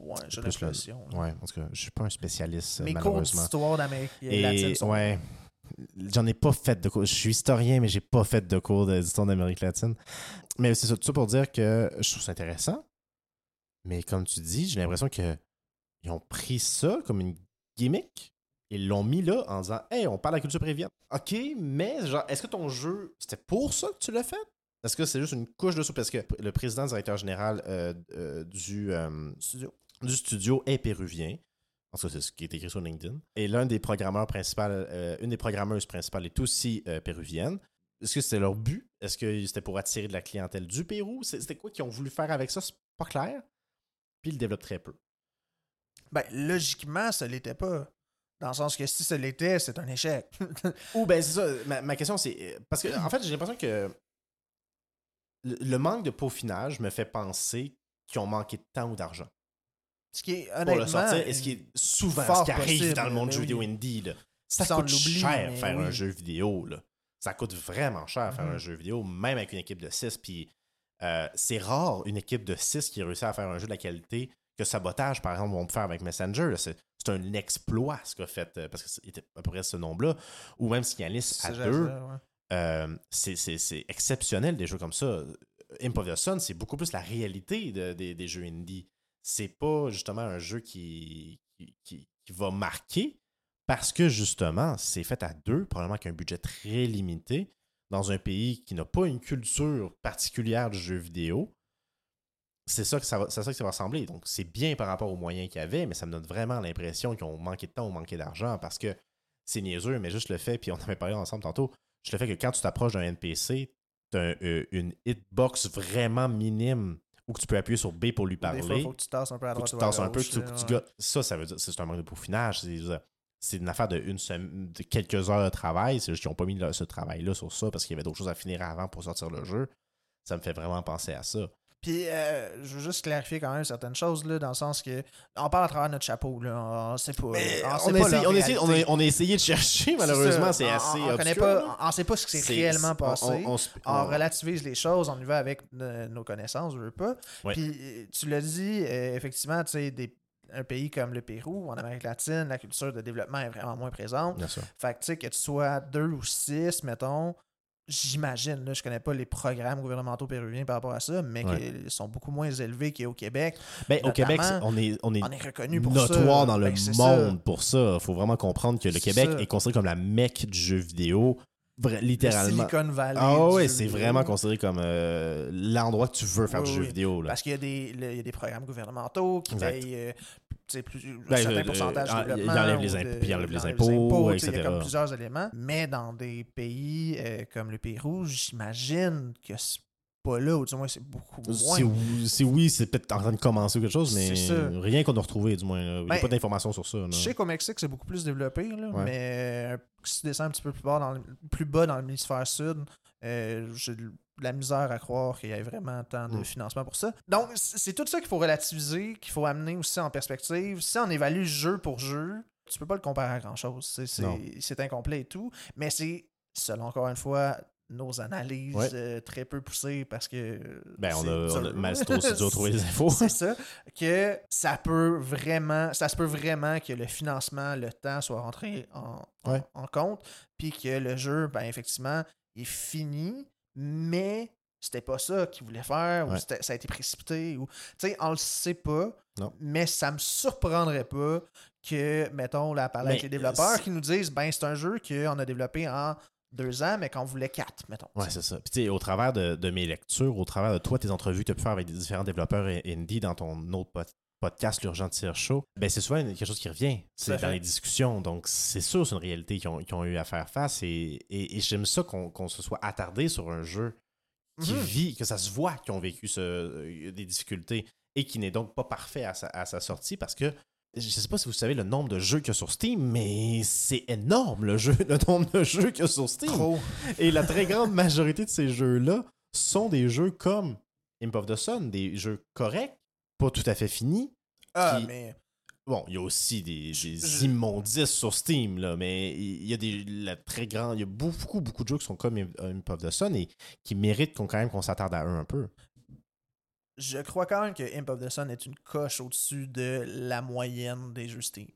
Ouais, j'ai l'impression. ouais, en tout cas, je suis pas un spécialiste, euh, cours malheureusement. d'histoire d'Amérique latine ouais, j'en ai pas fait de cours. Je suis historien, mais j'ai pas fait de cours d'histoire d'Amérique latine. Mais c'est ça, tout ça pour dire que je trouve ça intéressant. Mais comme tu dis, j'ai l'impression que ils ont pris ça comme une gimmick. Ils l'ont mis là en disant Hey, on parle de la culture prévienne. OK, mais genre, est-ce que ton jeu, c'était pour ça que tu l'as fait? Est-ce que c'est juste une couche de soupe? Parce que le président directeur général euh, euh, du, euh, studio. du studio est péruvien. En tout cas, c'est ce qui est écrit sur LinkedIn. Et l'un des programmeurs principaux, une des programmeuses principales est aussi péruvienne. Est-ce que c'était leur but? Est-ce que c'était pour attirer de la clientèle du Pérou? C'était quoi qu'ils ont voulu faire avec ça? C'est pas clair. Puis ils le développent très peu. Ben, logiquement, ça l'était pas. Dans le sens que si ça l'était, c'est un échec. *laughs* Ou ben c'est ça. Ma, ma question c'est euh, parce que en fait j'ai l'impression que le, le manque de peaufinage me fait penser qu'ils ont manqué de temps ou d'argent. Ce qui est pour honnêtement. le sortir, et ce qui est souvent ce qui arrive possible, dans le monde du jeu vidéo indie. Là. Ça coûte cher faire un jeu vidéo. Là. Ça coûte vraiment cher faire Mhm. un jeu vidéo, même avec une équipe de 6. Puis euh, c'est rare une équipe de 6 qui réussit à faire un jeu de la qualité que Sabotage, par exemple, vont faire avec Messenger. C'est un exploit ce qu'a fait, euh, parce que c'était à peu près ce nombre-là. Ou même Signalis à deux. ouais. Euh, c'est- exceptionnel des jeux comme ça. Imp of the Sun, c'est beaucoup plus la réalité de- des- des jeux indie. C'est pas justement un jeu qui, qui, qui- qui va marquer parce que justement, c'est fait à deux, probablement avec un budget très limité, dans un pays qui n'a pas une culture particulière du jeu vidéo. C'est ça que ça va, c'est ça que ça va ressembler. Donc, c'est bien par rapport aux moyens qu'il y avait, mais ça me donne vraiment l'impression qu'ils ont manqué de temps ou manqué d'argent parce que c'est niaiseux, mais juste le fait, puis on avait parlé ensemble tantôt, juste le fait que quand tu t'approches d'un NPC, tu as une hitbox vraiment minime où que tu peux appuyer sur B pour lui Des fois, parler. il faut que tu tasses un peu à Faut que droite tu tasses un peu, que tu, tu. Ça, ça veut dire c'est un manque de peaufinage. C'est, une affaire de, une semaine, de quelques heures de travail. C'est juste qu'ils n'ont pas mis le- ce travail-là sur ça parce qu'il y avait d'autres choses à finir avant pour sortir le jeu. Ça me fait vraiment penser à ça. Puis, euh, je veux juste clarifier quand même certaines choses, là, dans le sens que on parle à travers notre chapeau, là. On sait pas. Mais on, sait pas leur on, a essayé, on, a, on a essayé de chercher, malheureusement, c'est assez on, on connaît pas, on, sait pas ce qui s'est réellement passé. on- on se- on on- relativise les choses, on y va avec euh, nos connaissances, je veux pas. Ouais. Puis euh, tu l'as dit, effectivement, tu sais, des- un pays comme le Pérou, en *laughs* Amérique latine, la culture de développement est vraiment moins présente. Bien sûr. Fait que tu sais, que tu sois deux ou six, mettons, j'imagine, là, je connais pas les programmes gouvernementaux péruviens par rapport à ça, mais Ouais. qu'ils sont beaucoup moins élevés qu'au Québec. Ben, au Québec, on est, on est On est reconnu pour ça. notoire dans le c'est monde ça. pour ça. Il faut vraiment comprendre que le Québec ça. est considéré comme la mecque du jeu vidéo, vra- Le littéralement. Silicon Valley. Ah ouais, c'est vraiment considéré comme euh, l'endroit que tu veux faire Oui, du jeu oui. vidéo. Là. Parce qu'il y, a des- le- il y a des programmes gouvernementaux qui Exact. payent euh, plus, un Ben, certain euh, pourcentage euh, de développement. enlève les ou impôts, de- puis il enlève les impôts, Il y a etc. comme plusieurs éléments. Mais dans des pays euh, comme le Pérou, j'imagine que pas là, ou du moins c'est beaucoup moins. C'est oui- c'est peut-être en train de commencer ou quelque chose, mais rien qu'on a retrouvé, du moins. là. Il n'y a Ben, pas d'informations sur ça. là. Je sais qu'au Mexique, c'est beaucoup plus développé, là, Ouais. mais euh, si tu descends un petit peu plus bas dans le, plus bas dans l'hémisphère sud, euh, j'ai de la misère à croire qu'il y ait vraiment tant de Mm. financement pour ça. Donc, c'est tout ça qu'il faut relativiser, qu'il faut amener aussi en perspective. Si on évalue jeu pour jeu, tu peux pas le comparer à grand-chose. C'est incomplet et tout, mais c'est, selon encore une fois, nos analyses Ouais. euh, très peu poussées parce que... Ben, on c'est a, on a a *laughs* trouvé les infos. C'est ça. Que ça peut vraiment, ça se peut vraiment que le financement, le temps soit rentré en, en- Ouais. en compte, puis que le jeu, ben effectivement, est fini, mais c'était pas ça qu'il voulait faire, ou Ouais. ça a été précipité, ou tu sais, on le sait pas, Non. mais ça me surprendrait pas que, mettons, là, parler avec Mais, les développeurs c'est- qui nous disent, ben c'est un jeu qu'on a développé en deux ans, mais qu'on voulait quatre, mettons. Ouais, c'est ça. Puis, tu sais, au travers de, de mes lectures, au travers de toi, tes entrevues que tu as pu faire avec des différents développeurs indie dans ton autre pod- podcast, l'Urgent Tire Show, ben, c'est souvent quelque chose qui revient. C'est dans fait. les discussions. Donc, c'est sûr, c'est une réalité qu'ils ont, qu'ils ont eu à faire face. Et, et- et j'aime ça qu'on qu'on se soit attardé sur un jeu qui Mhm. vit, que ça se voit qu'ils ont vécu ce- euh, des difficultés et qui n'est donc pas parfait à sa, à sa sortie parce que je sais pas si vous savez le nombre de jeux qu'il y a sur Steam, mais c'est énorme le jeu, *laughs* le nombre de jeux qu'il y a sur Steam. Trop. Et la très grande majorité de ces jeux-là sont des jeux comme Imp of the Sun, des jeux corrects, pas tout à fait finis. Ah, Qui- mais Bon, il y a aussi des, immondices sur Steam, là, mais il y a des la très grande, il y a beaucoup, beaucoup de jeux qui sont comme Imp of the Sun et qui méritent qu'on, quand même qu'on s'attarde à eux un peu. Je crois quand même que Imp of the Sun est une coche au-dessus de la moyenne des jeux Steam.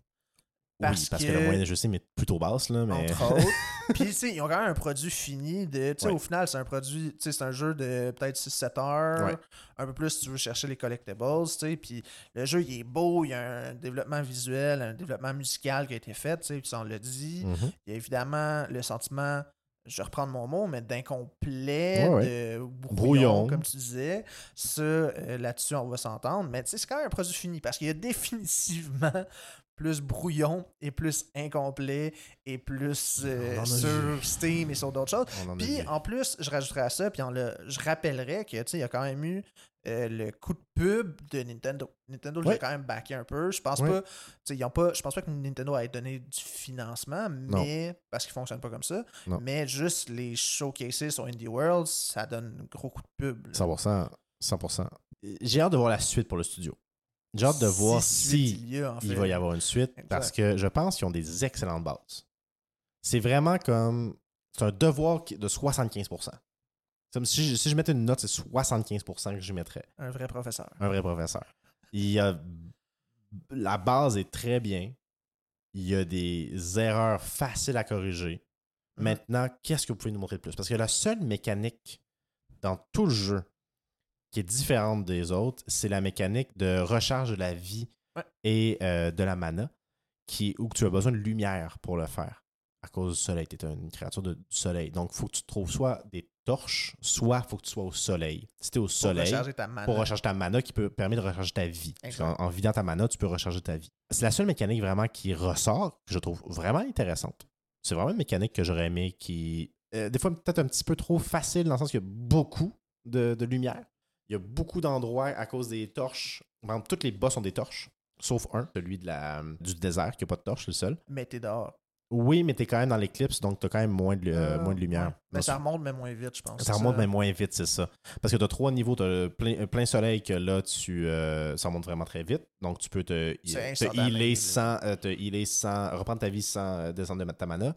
Parce oui, parce que, que- la moyenne de jeu Steam est plutôt basse, là, mais... Entre autres. *laughs* Puis, tu sais, ils ont quand même un produit fini de. Tu sais, Ouais. au final, c'est un produit. Tu sais, c'est un jeu de peut-être 6-7 heures. Ouais. Un peu plus si tu veux chercher les collectibles. Tu sais. Puis, le jeu, il est beau. Il y a un développement visuel, un développement musical qui a été fait. Tu sais, puis on l'a dit. Mhm. Il y a évidemment le sentiment, je vais reprendre mon mot, mais d'incomplet, Ouais, de brouillon, Brouillon. comme tu disais. Ça, euh, là-dessus, on va s'entendre. Mais tu sais, c'est quand même un produit fini parce qu'il y a *laughs* définitivement plus brouillon et plus incomplet et plus euh, en sur vu. Steam et sur d'autres choses. En Puis en plus, je rajouterais à ça, puis le- je rappellerais que tu sais, il y a quand même eu euh, le coup de pub de Nintendo. Nintendo l'a quand même backé un peu. Je pense Ouais. pas. tu sais, Ils ont pas. Je pense pas que Nintendo ait donné du financement, mais parce qu'il fonctionne pas comme ça. Non. Mais juste les showcases sur Indie World, ça donne un gros coup de pub. là. 100%. 100%. J'ai hâte de voir la suite pour le studio. J'ai hâte de voir Si il y a, en il fait. va y avoir une suite Exact. parce que je pense qu'ils ont des excellentes bases. C'est vraiment comme. C'est un devoir de 75%. C'est Comme si je, si je mettais une note, c'est 75% que je mettrais. Un vrai professeur. Un vrai professeur. Il y a, la base est très bien. Il y a des erreurs faciles à corriger. Mhm. Maintenant, qu'est-ce que vous pouvez nous montrer de plus? Parce que la seule mécanique dans tout le jeu qui est différente des autres, c'est la mécanique de recharge de la vie Ouais. et euh, de la mana, qui, où tu as besoin de lumière pour le faire. À cause du soleil. Tu es une créature de, du soleil. Donc, il faut que tu trouves soit des torches, soit il faut que tu sois au soleil. Si tu es au Pour soleil, recharger ta mana. pour recharger ta mana qui peut permettre de recharger ta vie. En vidant ta mana, tu peux recharger ta vie. C'est la seule mécanique vraiment qui ressort, que je trouve vraiment intéressante. C'est vraiment une mécanique que j'aurais aimé qui. euh, des fois, peut-être un petit peu trop facile dans le sens qu'il y a beaucoup de, de lumière. Il y a beaucoup d'endroits à cause des torches. Toutes les boss ont des torches, sauf un, celui de la, du désert qui n'a pas de torche, le seul. Mais t'es dehors. Oui, mais t'es quand même dans l'éclipse, donc t'as quand même moins de, euh, Ah, moins de lumière. ouais. Mais ça remonte, mais moins vite, je pense. ça remonte mais moins vite, c'est ça. Parce que tu as trois niveaux. Tu as plein, plein soleil que là, tu, euh, ça remonte vraiment très vite. Donc, tu peux te, te healer sans, euh, te healer sans. reprendre ta vie sans euh, descendre de ta mana.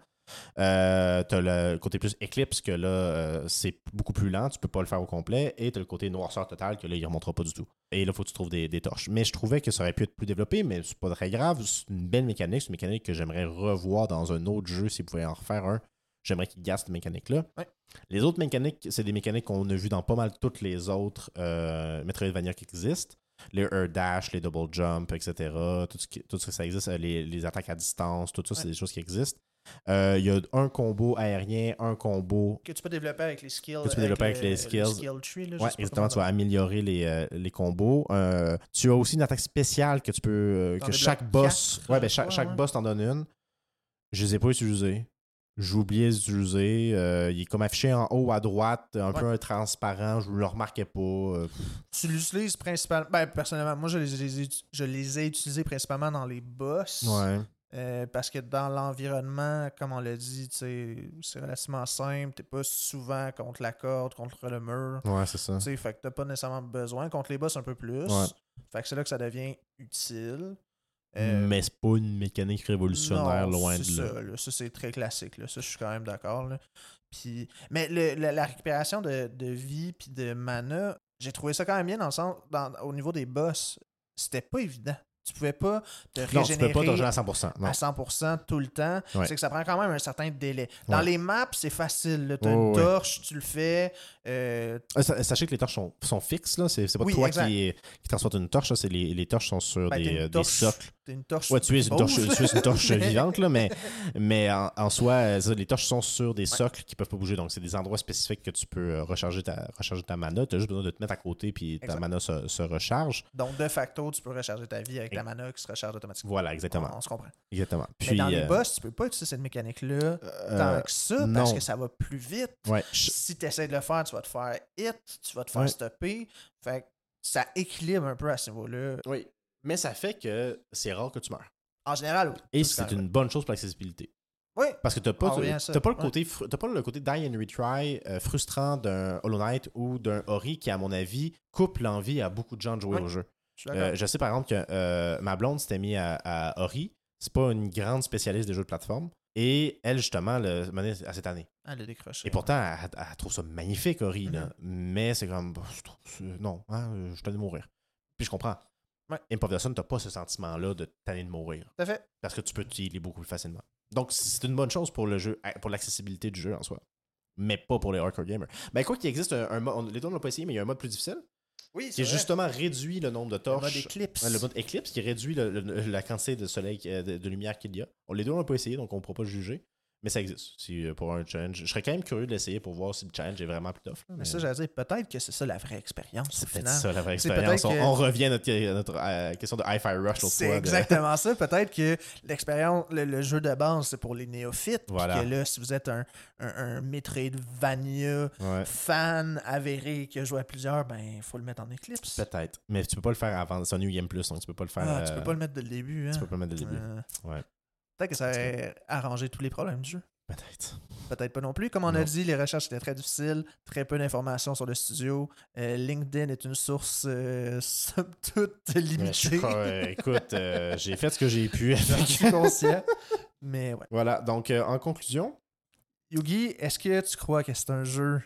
Euh, tu as le côté plus éclipse que là, euh, c'est beaucoup plus lent. Tu peux pas le faire au complet. Et tu as le côté noirceur total que là, il remontera pas du tout. Et là, il faut que tu trouves des, des torches. Mais je trouvais que ça aurait pu être plus développé, mais c'est pas très grave. C'est une belle mécanique. C'est une mécanique que j'aimerais revoir dans un autre jeu s'ils pouvaient en refaire un. J'aimerais qu'ils gardent cette mécanique-là. Ouais. Les autres mécaniques, c'est des mécaniques qu'on a vues dans pas mal toutes les autres euh, Metroidvania qui existent. Les air dash, les double jump, etc. Tout ce, qui, tout ce que ça existe, euh, les, les attaques à distance, tout ça, c'est des choses qui existent. Euh, Il y a un combo aérien, un combo. Que tu peux développer avec les skills. Que tu peux développer avec le- les skills. le skill tree, là, je Ouais, exactement, tu vas améliorer les, euh, les combos. Euh, tu as aussi une attaque spéciale que tu peux. que chaque boss. quatre, ouais, ben chaque, chaque boss t'en donne une. Je les ai pas utilisés. J'ai oublié d'utiliser. Euh, il est comme affiché en haut à droite, un Ouais. peu transparent. Je ne le remarquais pas. Euh, Tu l'utilises principalement. Ben, personnellement, moi, je les, ai, je les ai utilisés principalement dans les boss. ouais. Euh, parce que dans l'environnement, comme on l'a dit, c'est relativement simple. T'es pas souvent contre la corde, contre le mur. Ouais, c'est ça. Fait que t'as pas nécessairement besoin. Contre les boss, un peu plus. Ouais. Fait que c'est là que ça devient utile. Euh, Mais c'est pas une mécanique révolutionnaire non, loin de là. ça, là. Ça, c'est très classique. Là. Ça, je suis quand même d'accord. Puis, mais le- la, la récupération de, de vie puis de mana, j'ai trouvé ça quand même bien dans le sens, dans- au niveau des boss. C'était pas évident. Tu pouvais pas te Non, tu régénérer peux pas te rejoindre à 100%. Non. à 100% tout le temps. Ouais. C'est que ça prend quand même un certain délai. Dans Ouais. les maps, c'est facile. Tu as Oh, une ouais. torche, tu le fais. euh, sa- Sachez que les torches sont, sont fixes. là. C'est c'est pas Oui, toi exact. qui, qui transporte une torche. là. C'est Les, les torches sont sur ben, des, euh, des socles. T'as une torche. Ouais, tu es une torche, tu es une torche *laughs* vivante, là, mais, mais en, en soi, euh, les torches sont sur des socles qui peuvent pas bouger. Donc, c'est des endroits spécifiques que tu peux euh, recharger ta, recharger ta mana. Tu as juste besoin de te mettre à côté puis ta Exact. mana se, se recharge. Donc, de facto, tu peux recharger ta vie avec Et- ta mana qui se recharge automatiquement. Voilà, exactement. On, on se comprend. exactement. Mais dans les euh, boss, tu peux pas utiliser cette mécanique-là euh, tant que ça parce non. que ça va plus vite. ouais, je- Si tu essaies de le faire, tu vas te faire hit, tu vas te faire Ouais. stopper. Fait que ça équilibre un peu à ce niveau-là. oui. Mais ça fait que c'est rare que tu meurs. En général, oui. Et c'est une bonne chose pour l'accessibilité. Oui, Parce que t'as pas, t'as pas le côté, pas le côté die and retry euh, frustrant d'un Hollow Knight ou d'un Ori qui, à mon avis, coupe l'envie à beaucoup de gens de jouer au jeu. je suis. Euh, je sais par exemple que euh, ma blonde s'était mis à, à Ori. C'est pas une grande spécialiste des jeux de plateforme. Et elle, justement, le, menait à cette année. Elle a décroché. Et pourtant, elle, elle trouve ça magnifique, Ori. là. Mhm. Mais c'est comme, bah, je trouve non, hein, je t'en de mourir. Puis je comprends. Ouais. Imp of the Sun, t'as pas ce sentiment-là de t'anner de mourir. Tout à fait. Parce que tu peux te healer beaucoup plus facilement. Donc, c'est une bonne chose pour le jeu, pour l'accessibilité du jeu en soi. Mais pas pour les hardcore gamers. Ben, quoi qu'il existe un, un mode, on- les deux on l'a pas essayé, mais il y a un mode plus difficile Oui, qui justement réduit le nombre de le torches. mode Eclipse. Ouais, le mode Eclipse qui réduit le- le- la quantité de soleil, euh, de, de lumière qu'il y a. On, les deux on l'a pas essayé, donc on ne pourra pas juger. Mais ça existe. Si, euh, pour un challenge. Je serais quand même curieux de l'essayer pour voir si le challenge est vraiment plus tough. là, Mais mais ça, j'allais dire, peut-être que c'est ça la vraie expérience. c'est peut-être ça la vraie expérience. On, peut-être que- on revient à notre, notre, euh, question de Hi-Fi Rush l'autre C'est de- exactement *laughs* ça. Peut-être que l'expérience, le, le jeu de base, c'est pour les néophytes. Voilà. que là, si vous êtes un, un, un Metroidvania Ouais. fan avéré qui a joué à plusieurs, ben, il faut le mettre en Eclipse. Peut-être. Mais tu peux pas le faire avant. C'est un New Game Plus, donc tu peux pas le faire. Ah, tu euh, peux pas le mettre dès le début. Hein? tu peux pas le mettre dès le début. Euh, Ouais. Peut-être que ça va arranger tous les problèmes du jeu. Peut-être. Peut-être pas non plus. Comme on a dit, les recherches étaient très difficiles, très peu d'informations sur le studio. Euh, LinkedIn est une source euh, *laughs* somme toute je limitée. euh, écoute, euh, j'ai fait ce que j'ai pu. *laughs* Avec. suis conscient. Mais ouais. voilà, donc en conclusion, Yugi, est-ce que tu crois que c'est un jeu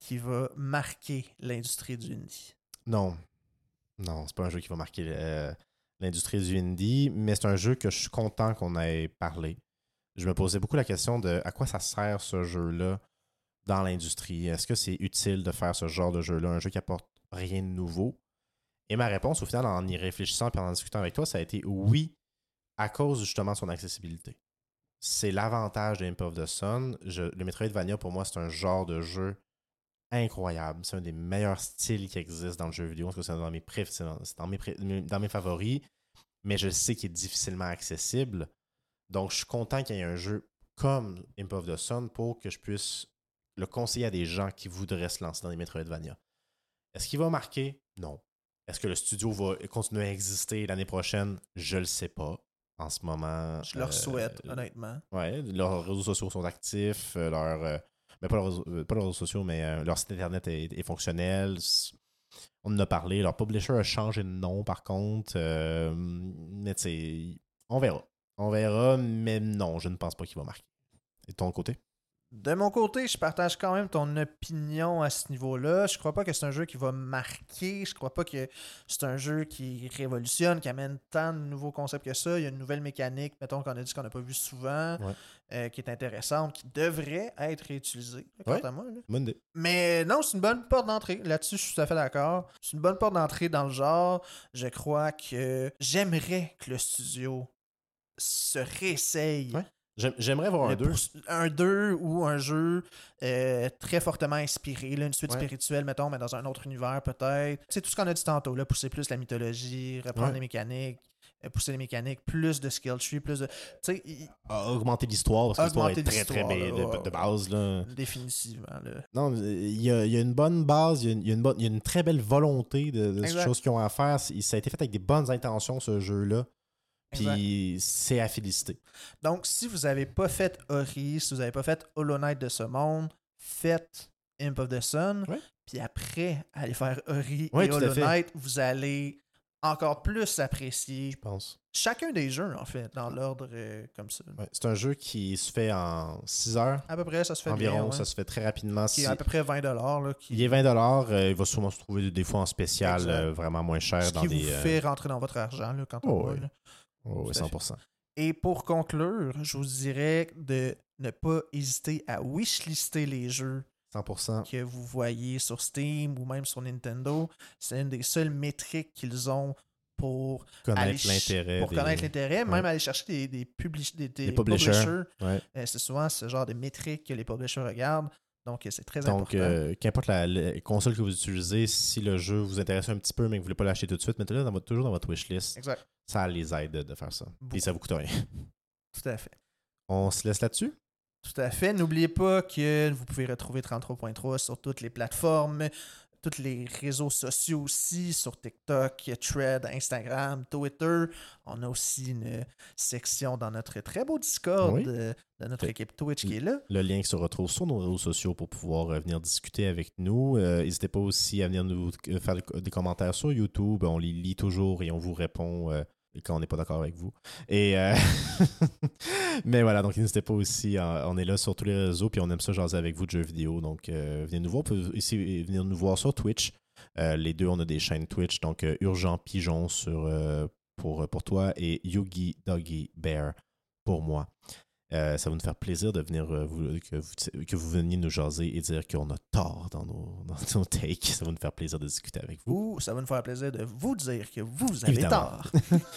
qui va marquer l'industrie du indie? non. Non, c'est pas un jeu qui va marquer l'industrie du indie, mais c'est un jeu que je suis content qu'on ait parlé. Je me posais beaucoup la question de à quoi ça sert ce jeu-là dans l'industrie? Est-ce que c'est utile de faire ce genre de jeu-là, un jeu qui apporte rien de nouveau? Et ma réponse, au final, en y réfléchissant et en discutant avec toi, ça a été oui, à cause justement de son accessibilité. C'est l'avantage de Imp of the Sun. Je- le Metroidvania, pour moi, c'est un genre de jeu incroyable. C'est un des meilleurs styles qui existent dans le jeu vidéo. Parce que c'est dans mes, préf- dans, mes, pré- dans mes favoris. Mais je sais qu'il est difficilement accessible. Donc, je suis content qu'il y ait un jeu comme Imp of the Sun pour que je puisse le conseiller à des gens qui voudraient se lancer dans les Metroidvania. Est-ce qu'il va marquer? Non. Est-ce que le studio va continuer à exister l'année prochaine? Je le sais pas. En ce moment. Je leur euh, souhaite, honnêtement. Ouais, leurs réseaux sociaux sont actifs, euh, leur, euh, mais pas, leurs euh, pas leurs réseaux sociaux, mais euh, leur site internet est, fonctionnel. On en a parlé. Leur publisher a changé de nom, par contre. euh, mais tu on verra. On verra, mais non, je ne pense pas qu'il va marquer. Et de ton côté? De mon côté, je partage quand même ton opinion à ce niveau-là. Je crois pas que c'est un jeu qui va marquer. Je crois pas que c'est un jeu qui révolutionne, qui amène tant de nouveaux concepts que ça. Il y a une nouvelle mécanique, mettons qu'on a dit qu'on n'a pas vu souvent, Ouais. euh, qui est intéressante, qui devrait être réutilisée, quant Ouais. à moi. là. Bonne idée. Mais non, c'est une bonne porte d'entrée. Là-dessus, je suis tout à fait d'accord. C'est une bonne porte d'entrée dans le genre. Je crois que j'aimerais que le studio se réessaye Ouais. J'aime- J'aimerais voir un le 2. pour- un 2 ou un jeu euh, très fortement inspiré, là, une suite Ouais. spirituelle, mettons, mais dans un autre univers peut-être. C'est tout ce qu'on a dit tantôt, là, pousser plus la mythologie, reprendre Ouais. les mécaniques, euh, pousser les mécaniques, plus de skill tree, plus de. Tu sais, il- Augmenter l'histoire, parce que l'histoire est Augmenter très, très là, de, base. Là. définitivement. Là. Non, il y, a, il y a une bonne base, il y a une, il y a une bonne- il y a une très belle volonté de, choses qu'ils ont à faire. Ça a été fait avec des bonnes intentions, ce jeu-là. Puis c'est à féliciter. Donc, si vous n'avez pas fait Ori, si vous n'avez pas fait Hollow Knight de ce monde, faites Imp of the Sun. Ouais. Puis après, allez faire Ori Ouais, et Hollow. Knight, vous allez encore plus apprécier Je pense. chacun des jeux, en fait, dans l'ordre euh, comme ça. Ouais, C'est un jeu qui se fait en 6 heures À peu près, ça se fait environ. bien, ouais. Ça se fait très rapidement. Qui est à peu près 20 là, qui, Il est 20 euh, Il va sûrement se trouver des fois en spécial euh, vraiment moins cher ce dans qui des. vous euh, fait rentrer dans votre argent là, quand on Oh, oui. là. Oui, tout à fait. 100%. Et pour conclure, je vous dirais de ne pas hésiter à wishlister les jeux 100%. que vous voyez sur Steam ou même sur Nintendo. C'est une des seules métriques qu'ils ont pour Connaître l'intérêt. Pour des- connaître l'intérêt, même Ouais. aller chercher des, des, publish- des, des Des publishers. publishers. Ouais. Euh, c'est souvent ce genre de métriques que les publishers regardent. Donc, euh, c'est très Donc, important. euh, qu'importe la, la console que vous utilisez, si le jeu vous intéresse un petit peu mais que vous ne voulez pas l'acheter tout de suite, mettez-le dans votre- toujours dans votre wishlist. Exact. Ça les aide de, faire ça. Beaucoup. Puis ça vous coûte rien. *laughs* Tout à fait. On se laisse là-dessus? Tout à fait. N'oubliez pas que vous pouvez retrouver 33.3 sur toutes les plateformes, tous les réseaux sociaux aussi, sur TikTok, Thread, Instagram, Twitter. On a aussi une section dans notre très beau Discord Oui. de, de notre Fait- équipe Twitch qui est là. Le lien se retrouve sur nos réseaux sociaux pour pouvoir euh, venir discuter avec nous. Euh, N'hésitez pas aussi à venir nous euh, faire des commentaires sur YouTube. On les lit toujours et on vous répond euh, quand on n'est pas d'accord avec vous. Et euh, *laughs* Mais voilà, donc n'hésitez pas aussi. on est là sur tous les réseaux puis on aime ça jaser avec vous de jeux vidéo. Donc euh, venez nous voir. Aussi venir nous voir sur Twitch. Euh, les deux, on a des chaînes Twitch. Donc Urgent Pigeon sur, pour, pour toi et Yugi Doggy Bear pour moi. Euh, ça va nous faire plaisir de venir euh, vous, que, vous, que vous veniez nous jaser et dire qu'on a tort dans nos, dans nos takes. Ça va nous faire plaisir de discuter avec vous. Ou ça va nous faire plaisir de vous dire que vous avez Évidemment. tort.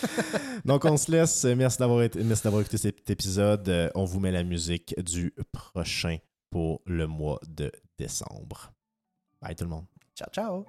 *laughs* Donc on se laisse. Merci d'avoir été- merci d'avoir écouté cet épisode. Euh, On vous met la musique du prochain pour le mois de décembre. Bye tout le monde. Ciao, ciao.